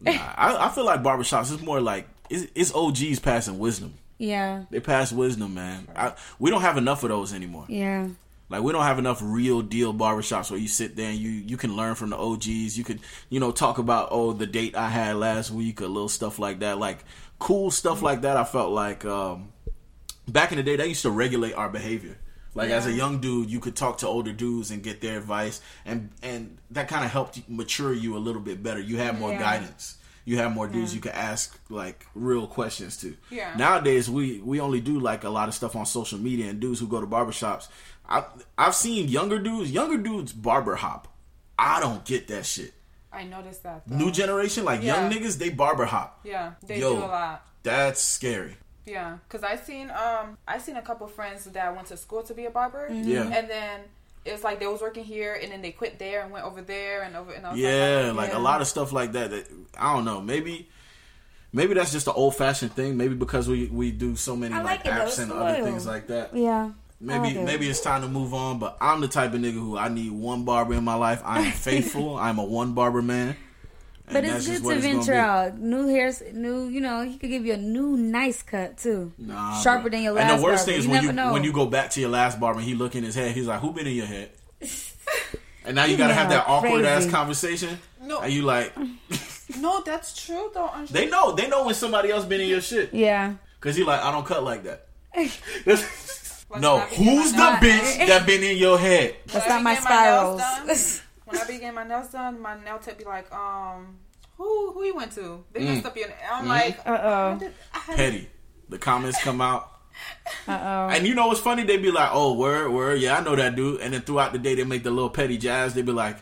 Nah, I, I feel like barbershops is more like it's, it's OGs passing wisdom. Yeah. They pass wisdom, man. I, we don't have enough of those anymore. Yeah. Like we don't have enough real deal barbershops where you sit there and you you can learn from the OGs. You could you know talk about oh the date I had last week, a little stuff like that. Like cool stuff like that. I felt like um, back in the day that used to regulate our behavior. Like as a young dude, you could talk to older dudes and get their advice, and and that kind of helped mature you a little bit better. You had more Yeah. guidance. You have more dudes you can ask like real questions to. Yeah. Nowadays we we only do like a lot of stuff on social media and dudes who go to barbershops. I I've seen younger dudes, younger dudes barber hop. I don't get that shit. I noticed that. Though. New generation, like young niggas, they barber hop. Yeah, they Yo. do a lot. That's scary. Yeah, cause I seen um I seen a couple friends that went to school to be a barber. Yeah. and then it's like they was working here and then they quit there and went over there and over and I was Yeah, like, like yeah. a lot of stuff like that. That I don't know. Maybe maybe that's just an old fashioned thing. Maybe because we we do so many I like, like apps and other things like that. Yeah. Maybe like maybe it's time to move on. But I'm the type of nigga who I need one barber in my life. I am faithful. I'm a one barber man. And But it's just good to venture out. New hairs, new, you know, he could give you a new nice cut too. Nah, Sharper bro. than your last And the worst barber. thing is You when never you know. when you go back to your last barber and he look in his head, he's like, "Who been in your head?" and now you gotta have that Yeah, awkward ass conversation. No. are you like, no, that's true though. I'm they know, they know when somebody else been in your shit. Yeah. Cause he like, I don't cut like that. No, when I be getting who's the nails- bitch that been in your head? That's not my be getting my spirals. done, when I be getting my nails done, my nail tech be like, um, who who you went to? They Mm. messed up your. Name. I'm like, Uh oh. I did- I had- Petty. The comments come out. Uh oh. And you know what's funny? They be like, "Oh, word, word, yeah, I know that dude." And then throughout the day, they make the little petty jazz. They be like,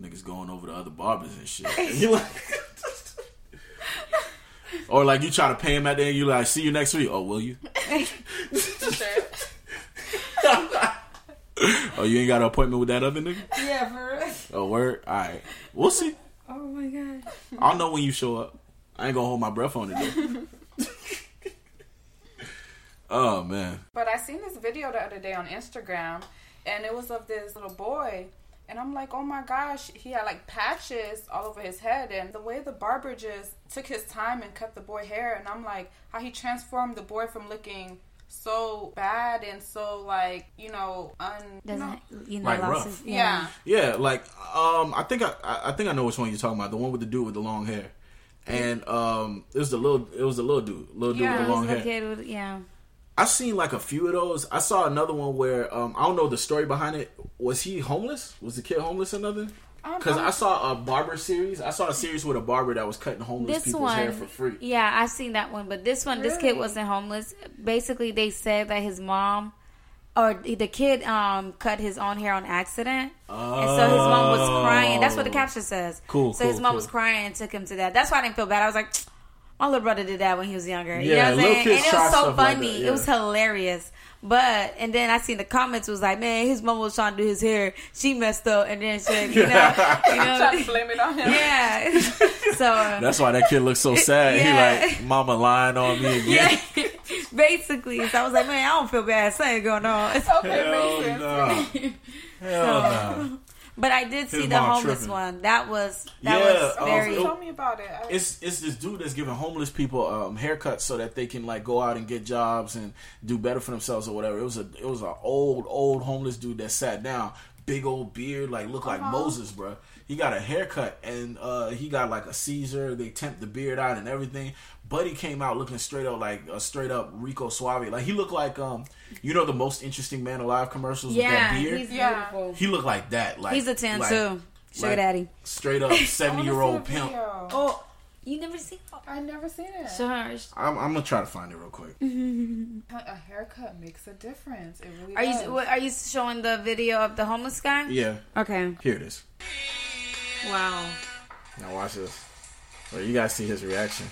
"Niggas going over to other barbers and shit." And you like, or like you try to pay him at the end. You like, "See you next week." Oh, will you? Oh, you ain't got an appointment with that other nigga? Yeah, for real. Oh, word. All right, we'll see. Oh my god. I'll know when you show up. I ain't gonna hold my breath on it. though. oh man. But I seen this video the other day on Instagram, and it was of this little boy, and I'm like, oh my gosh, he had like patches all over his head, and the way the barber just took his time and cut the boy hair, and I'm like, how he transformed the boy from looking so bad and so like you know un you Doesn't you know? Like lots rough. of- yeah. Yeah, like um, I think I, I I think I know which one you're talking about. The one with the dude with the long hair, and um, it was the little it was the little dude, little dude Yeah, with the long the hair. kid with- yeah. I seen like a few of those. I saw another one where um, I don't know the story behind it. Was he homeless? Was the kid homeless or nothing? Because I saw a barber series. I saw a series with a barber that was cutting homeless people's one, hair for free. yeah, I've seen that one. But this one, this kid wasn't homeless. Basically, they said that his mom or the kid um cut his own hair on accident, and so his mom was crying. That's what the caption says. Oh. Cool, So his mom cool. was crying and took him to that. That's why I didn't feel bad. I was like. My little brother did that when he was younger. You Yeah, know what I'm little saying? And it was so stuff like funny. that, yeah. It was hilarious. But and then I seen the comments was like, man, his mom was trying to do his hair. She messed up, and then said, you know, you trying to know, blame it on him yeah. so uh, That's why that kid looks so sad. Yeah. He like, mama lying on me again. Yeah, basically. So I was like, man, I don't feel bad. Something going on. It's okay Hell no. Hell no. But I did see the homeless tripping. one. That was that Yeah, was um, very. it- tell me about it I, It's it's this dude that's giving homeless people um, haircuts so that they can like go out and get jobs and do better for themselves or whatever. It was a it was an old old homeless dude that sat down, big old beard, like looked like Moses, bro. He got a haircut and uh, he got like a Caesar. They tempt the beard out and everything. Buddy came out looking straight up like a straight up Rico Suave. Like he looked like um you know the most interesting man alive commercials with yeah, that beard. he's Yeah. beautiful. he looked like that. Like He's a ten like- too. Sugar like daddy. Straight up seventy year old pimp. Oh, you never seen? I never seen it. Sure. I'm, I'm gonna try to find it real quick. A haircut makes a difference. It really Are does. you what- are you showing the video of the homeless guy? Yeah, Okay. here it is. Wow. Now watch this. Well, you guys see his reaction.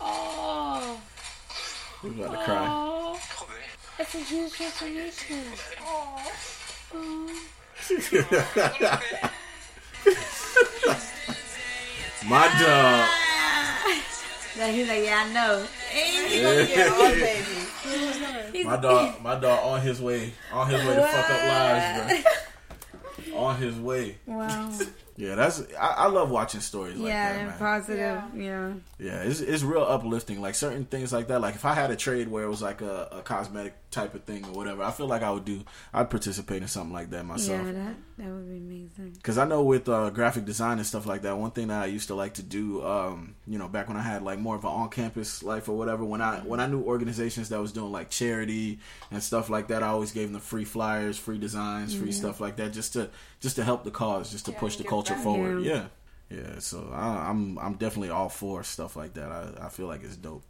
Oh. He's about to cry. Oh. That's a huge transformation. My dog. Ah. Then he's like, yeah, I know. My dog. My dog on his way. On his way to fuck up lives, bro. On his way. Wow. Yeah, that's. I, I love watching stories like yeah, that, man. positive. Yeah. Yeah, it's it's real uplifting. Like certain things like that. Like if I had a trade where it was like a, a cosmetic type of thing or whatever, I feel like I would do. I'd participate in something like that myself. Yeah, that that would be amazing. Because I know with uh, graphic design and stuff like that, one thing that I used to like to do, um, you know, back when I had like more of an on-campus life or whatever, when I when I knew organizations that was doing like charity and stuff like that, I always gave them the free flyers, free designs, free stuff like that, just to just to help the cause, just to Yeah, push the give culture forward. Yeah. Yeah. So I, I'm I'm definitely all for stuff like that. I, I feel like it's dope.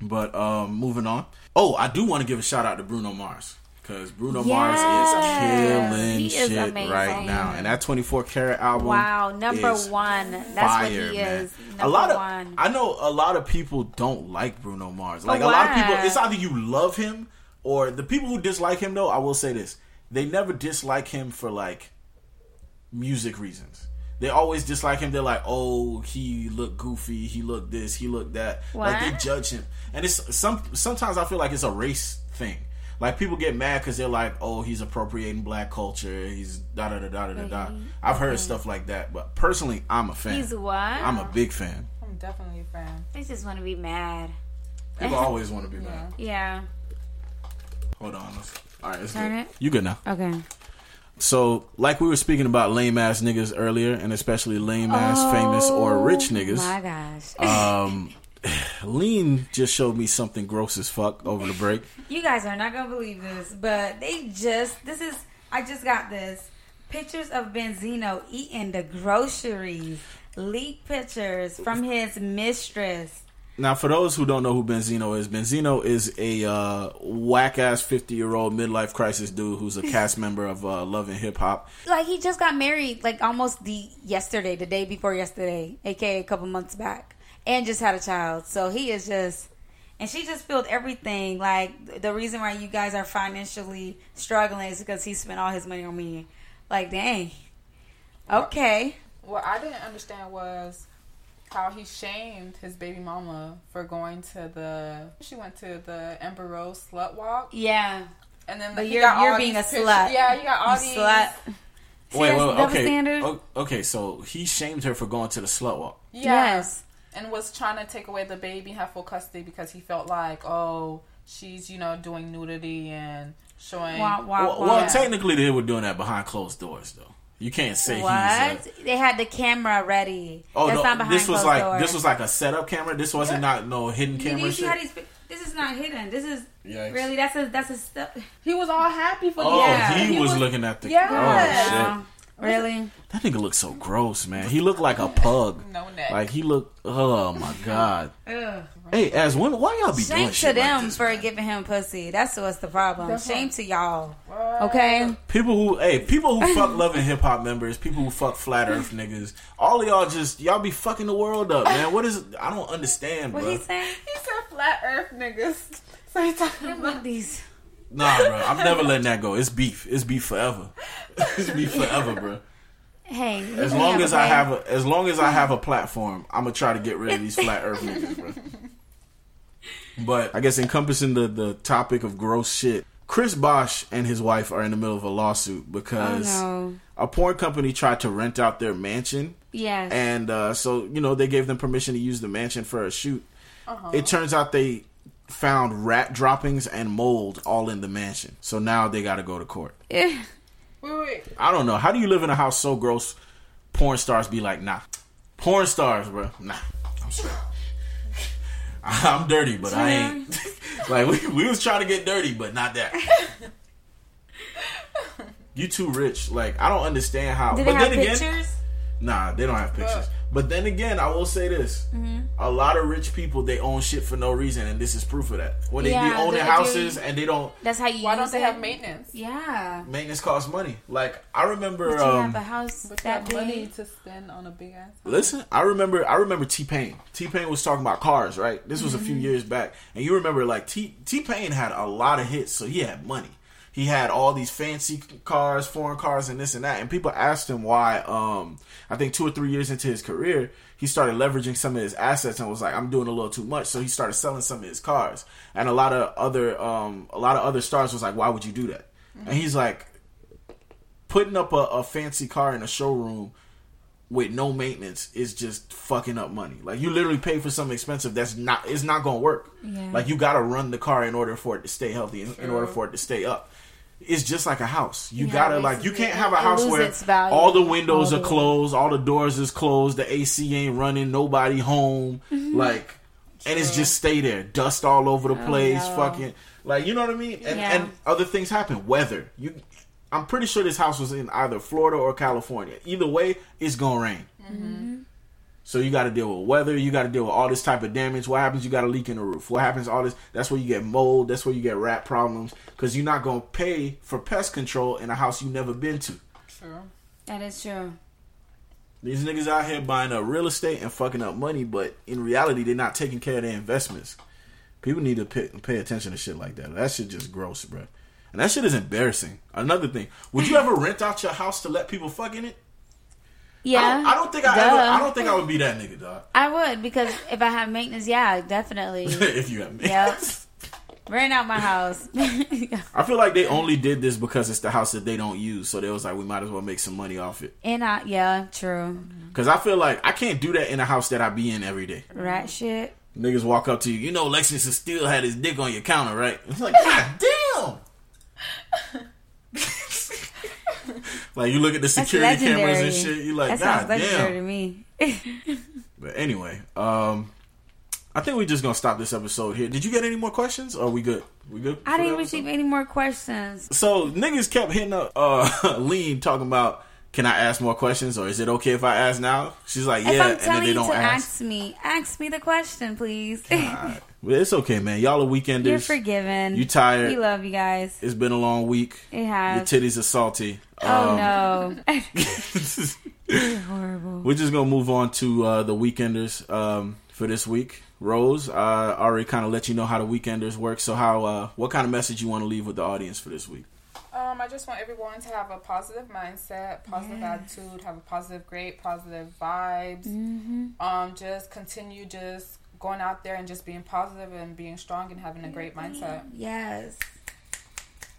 But um, moving on. Oh, I do want to give a shout out to Bruno Mars. Because Bruno Mars is killing is shit amazing. right now. And that 24 karat album. Wow, number one. That's fire, what he man. is. Number a lot of one. I know a lot of people don't like Bruno Mars. Like Oh, a lot of people it's either you love him or the people who dislike him though, I will say this. They never dislike him for like music reasons. They always dislike him. They're like, "Oh, he looked goofy. He looked this. He looked that." Like they judge him, and it's some. Sometimes I feel like it's a race thing. Like people get mad because they're like, "Oh, he's appropriating black culture. He's da da da da da da da." I've heard stuff like that, but personally, I'm a fan. He's what? I'm a big fan. I'm definitely a fan. They just want to be mad. People always want to be mad. Yeah. Hold on. All right, let's Turn good. it. You good now? Okay. So, like we were speaking about lame ass niggas earlier, and especially lame ass famous or rich Oh niggas. My gosh. Um, Lean just showed me something gross as fuck over the break. You guys are not gonna believe this, but they just this is I just got this pictures of Benzino eating the groceries, leaked pictures from his mistress. Now, for those who don't know who Benzino is, Benzino is a uh, whack ass fifty year old midlife crisis dude who's a cast member of uh, Love and Hip Hop. Like he just got married, like almost the yesterday, the day before yesterday, aka a couple months back, and just had a child. So he is just, and she just filled everything. Like the reason why you guys are financially struggling is because he spent all his money on me. Like dang, okay. What I didn't understand was how he shamed his baby mama for going to the. She went to the Amber Rose slut walk, Yeah, and then but he you're got you're all being a pictures- slut. Yeah, you got all You these. slut. See, Wait, that's wait, double okay, standard? Okay. So he shamed her for going to the slut walk. Yeah. Yes. and was trying to take away the baby, have full custody because he felt like, oh, she's you know doing nudity and showing. Wah, wah, Well, wah. well, technically, they were doing that behind closed doors, though. You can't say What? he's. A, they had the camera ready. oh That's no, not behind this was like doors. this was like a setup camera. This wasn't not no hidden Did camera you see shit. how these? This is not hidden. This is Yikes. really that's a that's a stuff. He was all happy for Oh, Yeah. he, He was, was- looking at the. Yeah. Oh shit. Really? That nigga looked so gross, man. He looked like a pug. No neck. Like he looked. Oh my god. Ugh. Hey, as when why y'all be Shame doing shit to them like this? for man? giving him pussy. That's what's the problem. That's Shame what- to y'all. What? Okay. People who, hey, people who fuck love and hip hop members, people who fuck flat earth niggas, all of y'all just y'all be fucking the world up, man. What is? I don't understand, What bro. he saying? He said flat Earth niggas. So he talking about these. Nah, bro, I'm never letting that go. It's beef. It's beef forever. it's beef forever, bro. Hey, As long as I have a, as long as I have a platform, I'm gonna try to get rid of these flat earth niggas, bro. But I guess encompassing the the topic of gross shit, Chris Bosh and his wife are in the middle of a lawsuit Oh because no. a porn company tried to rent out their mansion, Yes. and uh, so you know they gave them permission to use the mansion for a shoot. It turns out they found rat droppings and mold all in the mansion, so now they got to go to court. Eh. Wait, wait. I don't know. How do you live in a house so gross? Porn stars be like, nah. Porn stars, bro. Nah. I'm straight. I'm dirty, but I ain't. like we, we was trying to get dirty, but not that. You too rich. Like I don't understand how. Did but they have then again, pictures? Nah, they don't have pictures. But then again, I will say this: Mm-hmm. a lot of rich people they own shit for no reason, and this is proof of that. When they be Yeah, owning the- houses and they don't That's how you. Why use don't they it? have maintenance? Yeah. maintenance costs money. Like I remember. But you um, have a house But you that have big. money to spend on a big ass. house. Listen, I remember I remember T Pain. T Pain was talking about cars, right? This was a few years back. And you remember like T T Pain had a lot of hits, so he had money. He had all these fancy cars, foreign cars and this and that. And people asked him why um I think 2 or 3 years into his career, he started leveraging some of his assets and was like I'm doing a little too much, so he started selling some of his cars. And a lot of other um a lot of other stars was like why would you do that? And he's like putting up a, a fancy car in a showroom with no maintenance is just fucking up money. Like you literally pay for something expensive that's not it's not gonna work. Yeah. Like you gotta run the car in order for it to stay healthy, in, in order for it to stay up. It's just like a house. You Yeah, gotta like you can't have a house where all the windows all are the way. closed, all the doors is closed, the AC ain't running, nobody home, Mm-hmm. like and it's just stay there, dust all over the place, Oh, no. fucking like you know what I mean. And, Yeah. and other things happen. Weather, you, I'm pretty sure this house was in either Florida or California. Either way, it's gonna rain. So you got to deal with weather. You got to deal with all this type of damage. What happens? You got a leak in the roof. What happens? All this. That's where you get mold. That's where you get rat problems because you're not gonna pay for pest control in a house you never been to. True. That is true. These niggas out here buying up real estate and fucking up money, but in reality, they're not taking care of their investments. People need to pay, pay attention to shit like that. That shit just gross, bro. And that shit is embarrassing. Another thing, would you ever rent out your house to let people fuck in it? Yeah. I don't, I don't think I ever. I don't think I would be that nigga, dog. I would because if I have maintenance, yeah, definitely. if you have maintenance, yep. Rent out my house. I feel like they only did this because it's the house that they don't use, so they was like, we might as well make some money off it. and I, yeah, true. Because I feel like I can't do that in a house that I be in every day. Rat shit. Niggas walk up to you, you know, Lexington Steele had his dick on your counter, right? It's like, god damn. Like you look at the security cameras and shit, you like, that god legendary damn. to me. But anyway, um, I think we're just gonna stop this episode here. Did you get any more questions? Or are we good? We good? I didn't receive any more questions. So niggas kept hitting up uh Lean talking about can I ask more questions or is it okay if I ask now? She's like, yeah, I'm and then they don't to ask. ask me, ask me the question, please. Alright. Well, it's okay, man. Y'all are weekenders. You're forgiven. You tired? We love you guys. It's been a long week. It has. Your titties are salty. oh Um, no. You're horrible. We're just gonna move on to uh, the weekenders um, for this week. Rose, I already kind of let you know how the weekenders work. So, how uh, what kind of message you want to leave with the audience for this week? Um, I just want everyone to have a positive mindset, positive attitude, have a positive grade, positive vibes. Um, just continue just going out there and just being positive and being strong and having a great mindset. Yes.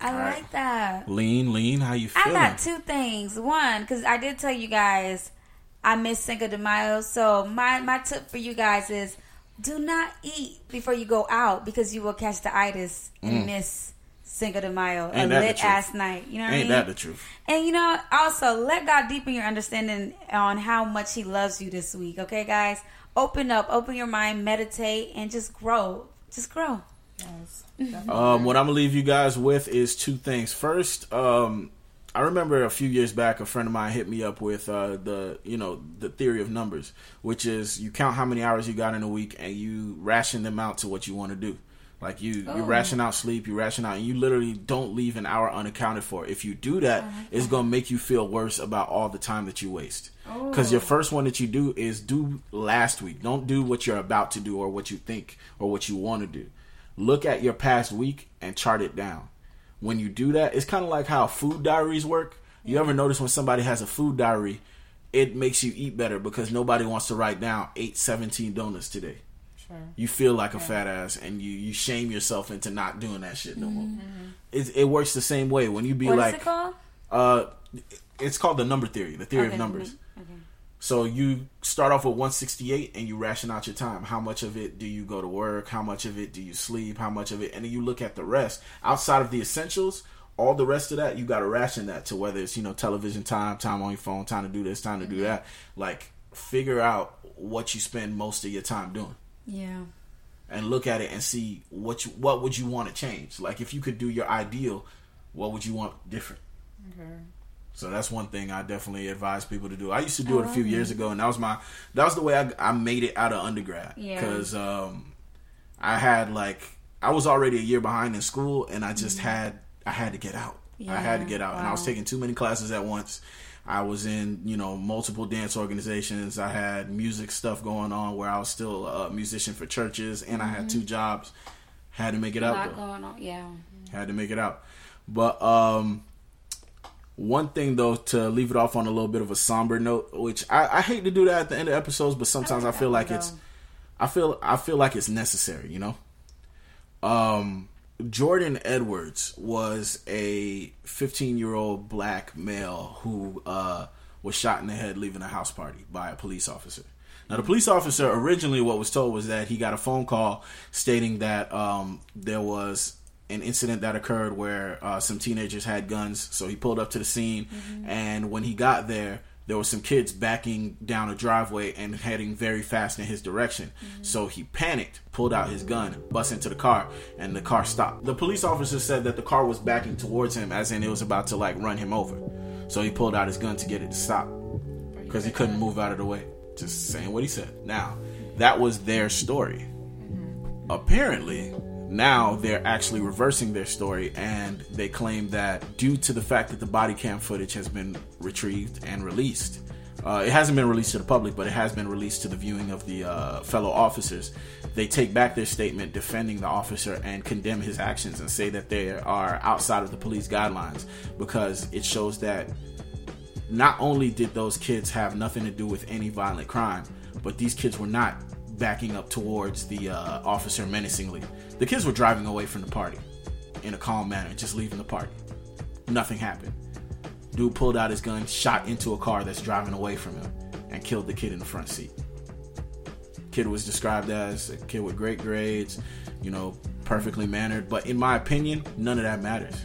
I right. like that. Lean, lean. How you feeling? I got two things. One, because I did tell you guys I miss Cinco de Mayo. So my my tip for you guys is do not eat before you go out because you will catch the itis and miss Cinco de Mayo, Mm. Ain't a lit ass night. You know what I Ain't mean? that the truth? And you know, also let God deepen your understanding on how much He loves you this week. Okay, guys, open up, open your mind, meditate, and just grow. Just grow. Yes. Um, what I'm gonna leave you guys with is two things. First, um, I remember a few years back, a friend of mine hit me up with uh, the you know the theory of numbers, which is you count how many hours you got in a week and you ration them out to what you want to do. Like you, you Oh. ration out sleep, you ration out, and you literally don't leave an hour unaccounted for. If you do that, uh-huh. it's gonna make you feel worse about all the time that you waste. Because your oh. first one that you do is do last week. Don't do what you're about to do or what you think or what you want to do look at your past week and chart it down. When you do that, it's kind of like how food diaries work. You ever notice when somebody has a food diary, it makes you eat better because nobody wants to write down 8 17 donuts today. You feel like a fat ass and you, you shame yourself into not doing that shit no more. It, it works the same way. When you be What like, it called? uh, it's called the number theory, the theory Okay, of numbers. Okay. So you start off with 168 and you ration out your time. How much of it do you go to work? How much of it do you sleep? How much of it? And then you look at the rest. Outside of the essentials, all the rest of that, you got to ration that to whether it's, you know, television time, time on your phone, time to do this, time to do that. Like, figure out what you spend most of your time doing Yeah. and look at it and see what you, what would you want to change. Like, if you could do your ideal, what would you want different? Okay. So that's one thing I definitely advise people to do. I used to do it a few years ago, and that was my that was the way I, I made it out of undergrad. Yeah. Because um, I had like I was already a year behind in school, and I just had I had to get out. I had to get out, and I was taking too many classes at once. I was in you know multiple dance organizations. I had music stuff going on where I was still a musician for churches, and I had two jobs. Had to make it A out. lot though going on. Yeah. had to make it out. But um one thing though to leave it off on a little bit of a somber note, which I, I hate to do that at the end of episodes, but sometimes I, like feel like one, it's. I feel I feel like it's necessary, you know. Um Jordan Edwards was a 15 year old black male who uh, was shot in the head leaving a house party by a police officer. Now, the police officer originally, what was told was that he got a phone call stating that um, there was an incident that occurred where uh, some teenagers had guns. So he pulled up to the scene, and when he got there, there were some kids backing down a driveway and heading very fast in his direction. So he panicked, pulled out his gun, bust into the car, and the car stopped. The police officer said that the car was backing towards him, as in it was about to like run him over. So he pulled out his gun to get it to stop because he couldn't move out of the way. Just saying what he said. Now, that was their story. Apparently, now they're actually reversing their story and they claim that due to the fact that the body cam footage has been retrieved and released, uh, it hasn't been released to the public, but it has been released to the viewing of the uh, fellow officers. They take back their statement defending the officer and condemn his actions and say that they are outside of the police guidelines because it shows that not only did those kids have nothing to do with any violent crime, but these kids were not backing up towards the uh, officer menacingly. The kids were driving away from the party in a calm manner, just leaving the party. Nothing happened. Dude pulled out his gun, shot into a car that's driving away from him, and killed the kid in the front seat. Kid was described as a kid with great grades, you know, perfectly mannered, but in my opinion, none of that matters.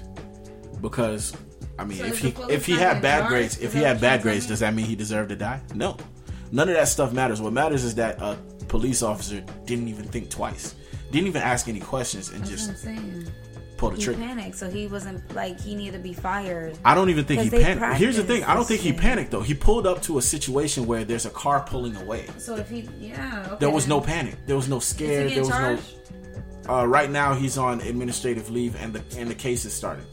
Because I mean, So if he if he had bad grades, if he had bad grades, does that mean he deserved to die? No. None of that stuff matters. What matters is that a police officer didn't even think twice, didn't even ask any questions, and That's what I'm just saying. pulled the He trigger. panicked, so he wasn't like he needed to be fired. I don't even think he panicked. Here's the thing: I don't practice think he panicked though. He pulled up to a situation where there's a car pulling away. So if he, yeah, okay. There was no panic. There was no Is he scare. There was charged? no. Uh, right now, he's on administrative leave, and the and the case is starting.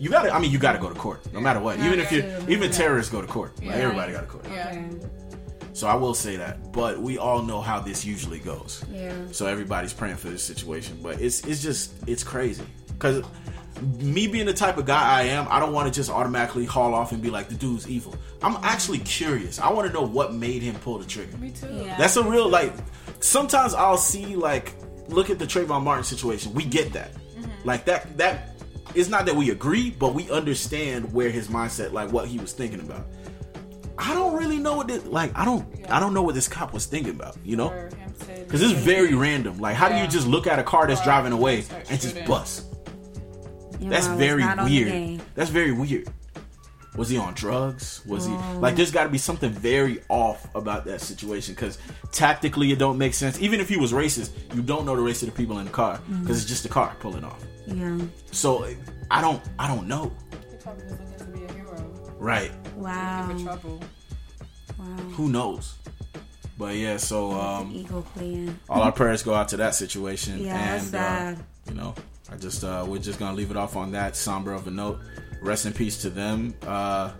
You got to. I mean, you got to go to court, no matter what. Even if you, Yeah. even terrorists go to court. Like, Yeah. everybody got to court. Yeah. Okay. So I will say that, but we all know how this usually goes. Yeah. So everybody's praying for this situation, but it's it's just it's crazy because me being the type of guy I am, I don't want to just automatically haul off and be like the dude's evil. I'm actually curious. I want to know what made him pull the trigger. Me too. Yeah. That's a real like. Sometimes I'll see like look at the Trayvon Martin situation. We get that, mm-hmm. like that that. It's not that we agree, but we understand where his mindset, like what he was thinking about. I don't really know what this, like. I don't. I don't know what this cop was thinking about. You know. For him to- Because it's very random. Like, how do you just look at a car that's Right. driving away and just bust? Your That's very not on the weird. That's very weird. Was he on drugs? Was he like? There's got to be something very off about that situation because tactically it don't make sense. Even if he was racist, you don't know the race of the people in the car Mm-hmm. because it's just a car pulling off. Yeah. So I don't, I don't know. He probably was looking to be a hero. Right? Wow. Looking for trouble. Wow. Who knows? But yeah, so um, Ego playing. all our prayers go out to that situation. Yeah, and, that's uh, you know, I just uh, we're just gonna leave it off on that somber of a note. Rest in peace to them. Uh,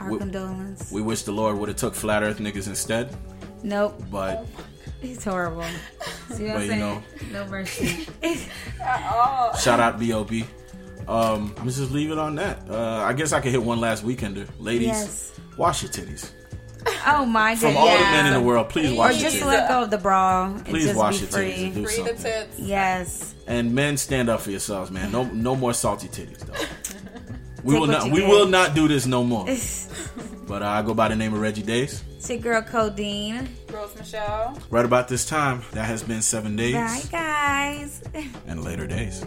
Our we- condolence. we wish the Lord would have took flat Earth niggas instead, nope. but He's horrible. See what But, I'm you saying? know. No mercy. Shout out B.O.B. Um, I'm just leave it on that. Uh, I guess I could hit one last weekender, ladies. Yes. Wash your titties. Oh my god. From goodness. all the men in the world, please Or wash your just titties. let go of the bra and Please just wash be your free. titties and do free the something. tits. Yes. And men, stand up for yourselves, man. No, no more salty titties, though. We Take will not. We get. will not do this no more. But uh, I go by the name of Reggie Days. your girl Codeine. Rose Michelle. Right about this time, that has been seven days Bye guys. and later days.